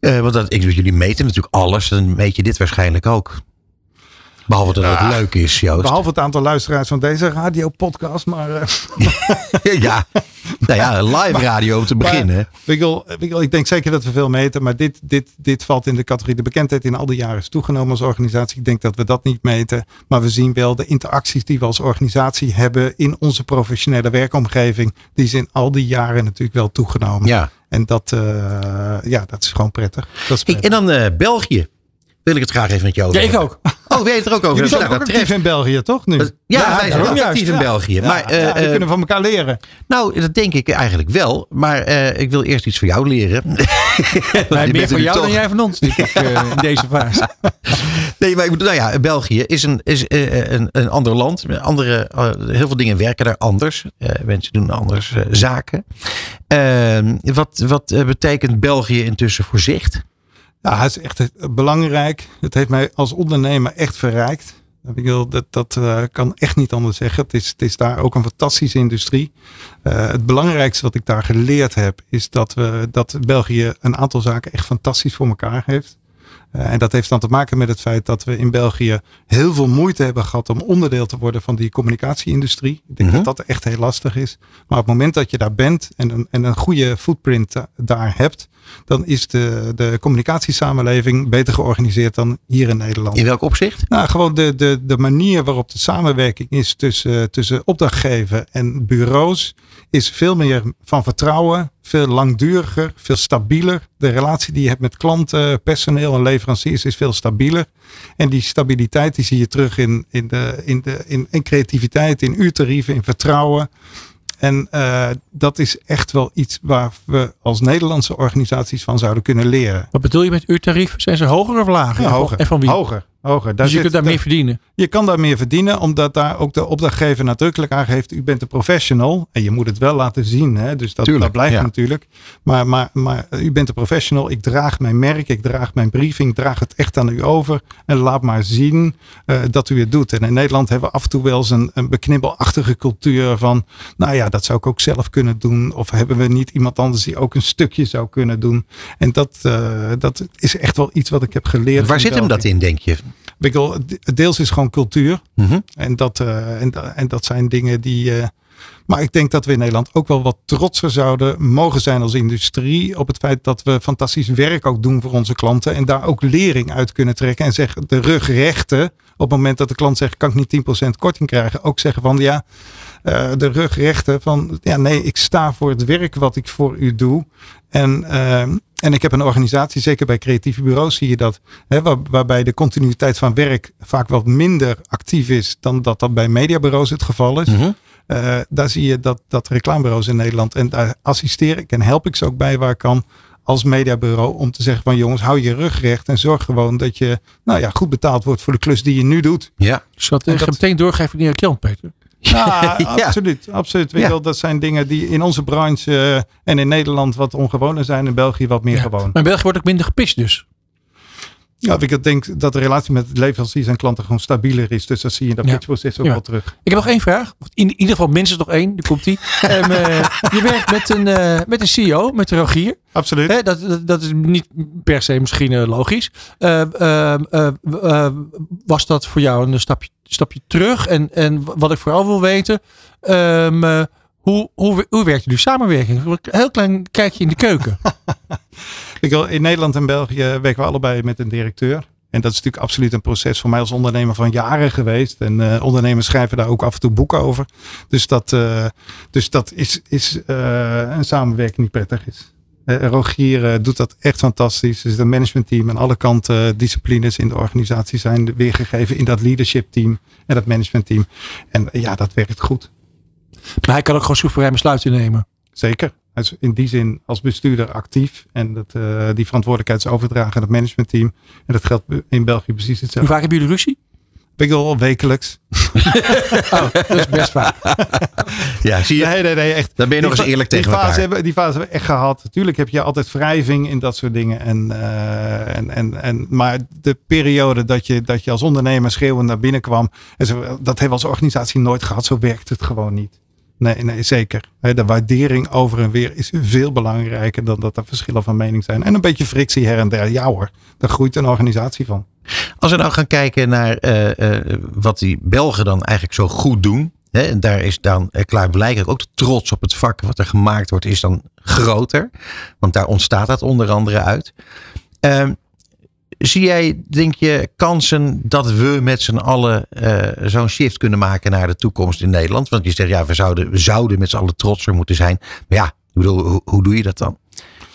want dat, ik, jullie meten natuurlijk alles. Dan meet je dit waarschijnlijk ook. Behalve dat het leuk is, Joost. Behalve het aantal luisteraars van deze radiopodcast. Maar eh, ja. Nou ja, live radio om te beginnen. Maar, ik denk zeker dat we veel meten, maar dit, dit, dit valt in de categorie. De bekendheid in al die jaren is toegenomen als organisatie. Ik denk dat we dat niet meten, maar we zien wel de interacties die we als organisatie hebben in onze professionele werkomgeving. Die zijn al die jaren natuurlijk wel toegenomen. Ja. En dat, eh, ja, dat is gewoon prettig. Dat is Hey, prettig. en dan eh, België. Wil ik het graag even met jou over Ja, ik ook. Oh, weet het er ook over? Jullie zijn Nou, ook dat actief treft. in België, toch nu? Ja, wij zijn ook juist, actief in. België. Maar, we eh, kunnen van elkaar leren. nou, dat denk ik eigenlijk wel. Maar eh, ik wil eerst iets van jou leren. Nee, meer van jou toch. dan jij van ons, denk ik, eh, in deze fase. Nee, maar ik bedoel, nou ja, België is een, is, een, een ander land. Andere, heel veel dingen werken daar anders. Mensen doen anders zaken. Ehm, wat wat betekent België intussen voor zicht? Ja, het is echt eh, belangrijk. Het heeft mij als ondernemer echt verrijkt. Dat dat eh, kan echt niet anders zeggen. Het is, het is daar ook een fantastische industrie. Eh, het belangrijkste wat ik daar geleerd heb, is dat, we, dat België een aantal zaken echt fantastisch voor elkaar heeft. Eh, en dat heeft dan te maken met het feit dat we in België heel veel moeite hebben gehad om onderdeel te worden van die communicatieindustrie. Ik denk Mhm. dat dat echt heel lastig is. Maar op het moment dat je daar bent en een, en een goede footprint da- daar hebt, dan is de, de communicatiesamenleving beter georganiseerd dan hier in Nederland. In welk opzicht? Nou, gewoon de, de, de manier waarop de samenwerking is tussen, tussen opdrachtgever en bureaus is veel meer van vertrouwen, veel langduriger, veel stabieler. De relatie die je hebt met klanten, personeel en leveranciers is veel stabieler. En die stabiliteit die zie je terug in, in, de, in, de, in, in creativiteit, in uurtarieven, in vertrouwen. en eh, dat is echt wel iets waar we als Nederlandse organisaties van zouden kunnen leren. Wat bedoel je met uurtarieven? Zijn ze hoger of lager? Ja, hoger. En van wie? Hoger. Hoger. dus je zit- kunt daar meer verdienen. Je kan daar meer verdienen, omdat daar ook de opdrachtgever nadrukkelijk aangeeft: u bent een professional. En je moet het wel laten zien. Hè? Dus dat, Tuurlijk, dat blijft ja. natuurlijk. Maar, maar, maar u bent een professional. Ik draag mijn merk, ik draag mijn briefing, ik draag het echt aan u over. En laat maar zien eh, dat u het doet. En in Nederland hebben we af en toe wel eens een, een beknibbelachtige cultuur van: nou ja, dat zou ik ook zelf kunnen doen. Of hebben we niet iemand anders die ook een stukje zou kunnen doen? En dat, eh, dat is echt wel iets wat ik heb geleerd. Waar zit hem dat in, denk je? Ik wil, deels is gewoon cultuur. Mhm. En, dat, eh, en, da- en dat zijn dingen die. Maar ik denk dat we in Nederland ook wel wat trotser zouden mogen zijn als industrie. Op het feit dat we fantastisch werk ook doen voor onze klanten. En daar ook lering uit kunnen trekken. En zeggen de rug rechten. Op het moment dat de klant zegt: kan ik niet 10% korting krijgen? Ook zeggen van ja. eh, de rug rechten van ja, nee, ik sta voor het werk wat ik voor u doe. En, eh, en ik heb een organisatie, zeker bij creatieve bureaus zie je dat, hè, waar, waarbij de continuïteit van werk vaak wat minder actief is dan dat dat bij mediabureaus het geval is. Mhm. Eh, daar zie je dat, dat reclamebureaus in Nederland. En daar assisteer ik en help ik ze ook bij waar ik kan als mediabureau. Om te zeggen van jongens, hou je rug recht. En zorg gewoon dat je nou ja, goed betaald wordt voor de klus die je nu doet. Ja. Dus dat, en dat- meteen doorgeven naar je klant, Peter. Ja, Ja. absoluut. absoluut. Weet Ja. je wel, dat zijn dingen die in onze branche eh, en in Nederland wat ongewoner zijn. In België wat meer Ja. gewoon. Maar in België wordt ook minder gepist dus. Ja, ik denk dat de relatie met leveranciers en klanten gewoon stabieler is. Dus dat zie je in dat Ja. pitchproces ook Ja. wel terug. Ik heb nog één vraag. In ieder geval minstens nog één. Daar komt die. Ehm, eh, je werkt met een, eh, met een CEO, met Rogier. Absoluut. Hè, dat, dat, dat is niet per se misschien eh, logisch. Eh, ehm, eh, eh, was dat voor jou een stapje, stapje terug? En, en wat ik vooral wil weten, ehm, hoe, hoe, hoe werkt jullie samenwerking? Een heel klein kijkje in de keuken. Ik wil, in Nederland en België werken we allebei met een directeur. En dat is natuurlijk absoluut een proces voor mij als ondernemer van jaren geweest. En eh, ondernemers schrijven daar ook af en toe boeken over. Dus dat, eh, dus dat is, is eh, een samenwerking die prettig is. Rogier doet dat echt fantastisch. Dus het managementteam aan alle kanten, disciplines in de organisatie zijn weergegeven in dat leadership team en dat managementteam. En ja, dat werkt goed. maar hij kan ook gewoon soeverein besluiten nemen. Zeker. Hij is in die zin als bestuurder actief. En dat, eh, die verantwoordelijkheid is overdragen aan het managementteam. En dat geldt in België precies Hoe hetzelfde. vaak hebben jullie ruzie? Ik wil al wekelijks. Oh, dat is best vaak. Ja, zie je? Nee, nee, nee, echt. Dan ben je nog Die eens eerlijk tegen die fase elkaar. Hebben, die fase hebben we echt gehad. Natuurlijk heb je altijd wrijving in dat soort dingen. En, eh, en, en, en, maar de periode dat je, dat je als ondernemer schreeuwend naar binnen kwam. En zo, dat hebben we als organisatie nooit gehad. Zo werkt het gewoon niet. Nee, nee, zeker. De waardering over en weer is veel belangrijker dan dat er verschillen van mening zijn. En een beetje frictie her en der. Ja hoor, daar groeit een organisatie van. Als we nou gaan kijken naar eh, eh, wat die Belgen dan eigenlijk zo goed doen. Hè, en daar is dan eh, klaarblijkelijk ook de trots op het vak wat er gemaakt wordt, is dan groter. Want daar ontstaat dat onder andere uit. Zie jij, denk je, kansen dat we met z'n allen eh, zo'n shift kunnen maken naar de toekomst in Nederland? Want je zegt, ja, we zouden, we zouden met z'n allen trotser moeten zijn. Maar ja, ik bedoel, hoe, hoe doe je dat dan?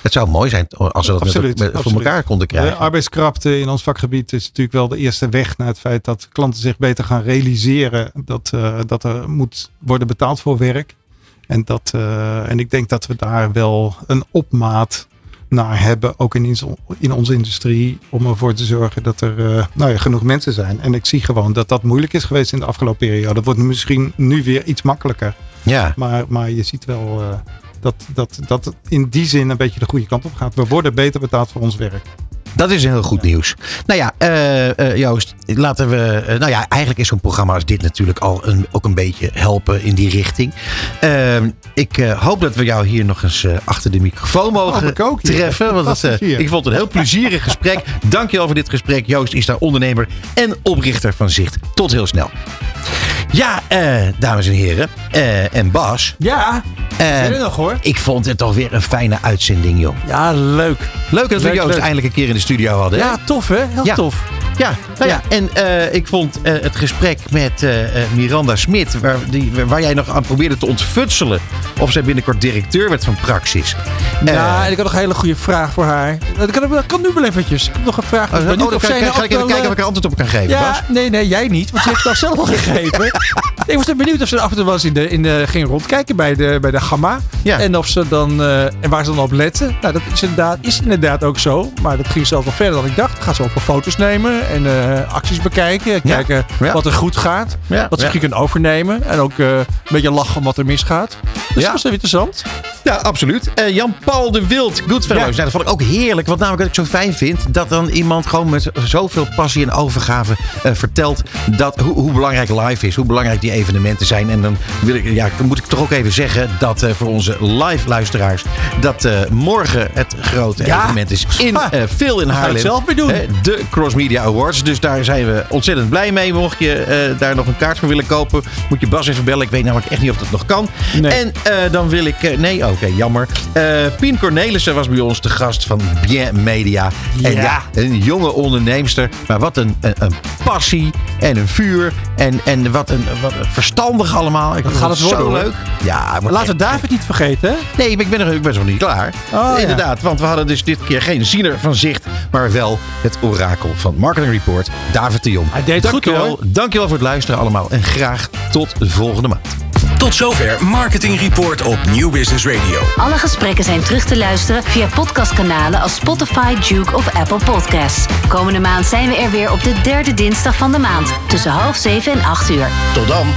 Het zou mooi zijn als we dat met- Absoluut, met- voor absoluut. elkaar konden De krijgen. arbeidskrapte in ons vakgebied is natuurlijk wel de eerste weg naar het feit dat klanten zich beter gaan realiseren dat, eh, dat er moet worden betaald voor werk. En, dat, eh, en ik denk dat we daar wel een opmaat naar hebben, ook in, in onze industrie, om ervoor te zorgen dat er eh, nou ja, genoeg mensen zijn. En ik zie gewoon dat dat moeilijk is geweest in de afgelopen periode. Dat wordt misschien nu weer iets makkelijker. Ja. Maar, maar je ziet wel eh, dat, dat, dat het in die zin een beetje de goede kant op gaat. We worden beter betaald voor ons werk. Dat is heel goed nieuws. Nou ja, eh, eh, Joost, laten we. eh, nou ja, eigenlijk is zo'n programma als dit natuurlijk al een, ook een beetje helpen in die richting. Ehm, ik hoop dat we jou hier nog eens achter de microfoon mogen ook, ja. treffen. Want dat, ik vond het een heel plezierig gesprek. Dankjewel voor dit gesprek. Joost is daar ondernemer en oprichter van Zicht. Tot heel snel. Ja, eh, dames en heren. eh, en Bas. Ja, er nog hoor. ik vond het toch weer een fijne uitzending, joh. Ja, leuk. Leuk dat we Leuk, Joost eindelijk een keer in de studio hadden. hè? Ja, tof hè? Heel Ja. tof. Ja, nou ja, en eh, ik vond eh, het gesprek met eh, Miranda Smit, waar, die, waar jij nog aan probeerde te ontfutselen of zij binnenkort directeur werd van Praxis. Ja, en ik had nog een hele goede vraag voor haar. Dat kan, dat kan nu wel eventjes. Ik heb nog een vraag. oh, ben oh, dan of ga, zij ga- nou ga ik even kijken of ik er antwoord op kan geven, Ja, Bas. nee, nee, jij niet. Want je hebt het al zelf al gegeven. Ik was benieuwd of ze af en toe wel eens in de, in de, ging rondkijken bij de, bij de Gamma. Ja. En of ze dan, eh, en waar ze dan op letten. Nou, dat is inderdaad, is inderdaad ook zo. Maar dat ging zelfs nog verder dan ik dacht. Gaan ze ook voor foto's nemen en eh, acties bekijken. Kijken Ja. wat er goed gaat. Wat ze misschien kunnen overnemen. En ook eh, een beetje lachen om wat er misgaat. Dus dat was wel interessant. Ja, absoluut. Jan-Paul de Wild, Goodfellows. Nou, dat vond ik ook heerlijk. Wat namelijk wat ik zo fijn vind, dat dan iemand gewoon met zoveel passie en overgave vertelt dat, hoe, hoe belangrijk live is, hoe belangrijk die evenementen zijn. En dan, wil ik, ja, moet ik toch ook even zeggen dat eh, voor onze live luisteraars, dat eh, morgen het grote Ja. evenement is in Ha. eh Phil in ga het Haarlem. zelf weer doen. De Cross Media Awards. Dus daar zijn we ontzettend blij mee. Mocht je daar nog een kaart voor willen kopen, moet je Bas even bellen. Ik weet namelijk echt niet of dat nog kan. Nee. En dan wil ik... nee, oké, jammer. Pien Cornelissen was bij ons de gast van Bien Media. En Ja. ja, een jonge onderneemster. Maar wat een, een, een passie en een vuur. En, en wat, een, wat een verstandig allemaal. Ik Dat gaat het zo worden, hoor. leuk. Ja, maar Laten we David niet vergeten. hè? Nee, ik ben, er, ik ben nog niet klaar. Oh, ja. Inderdaad, want we hadden dus dit keer geen ziener van zicht, maar wel het orakel van Marketing Report, David de Jong. Hij deed het goed, hoor. dankjewel voor het luisteren allemaal en graag tot de volgende maand. Tot zover Marketing Report op New Business Radio. Alle gesprekken zijn terug te luisteren via podcastkanalen als Spotify, Duke of Apple Podcasts. Komende maand zijn we er weer op de derde dinsdag van de maand tussen half zeven en acht uur. Tot dan.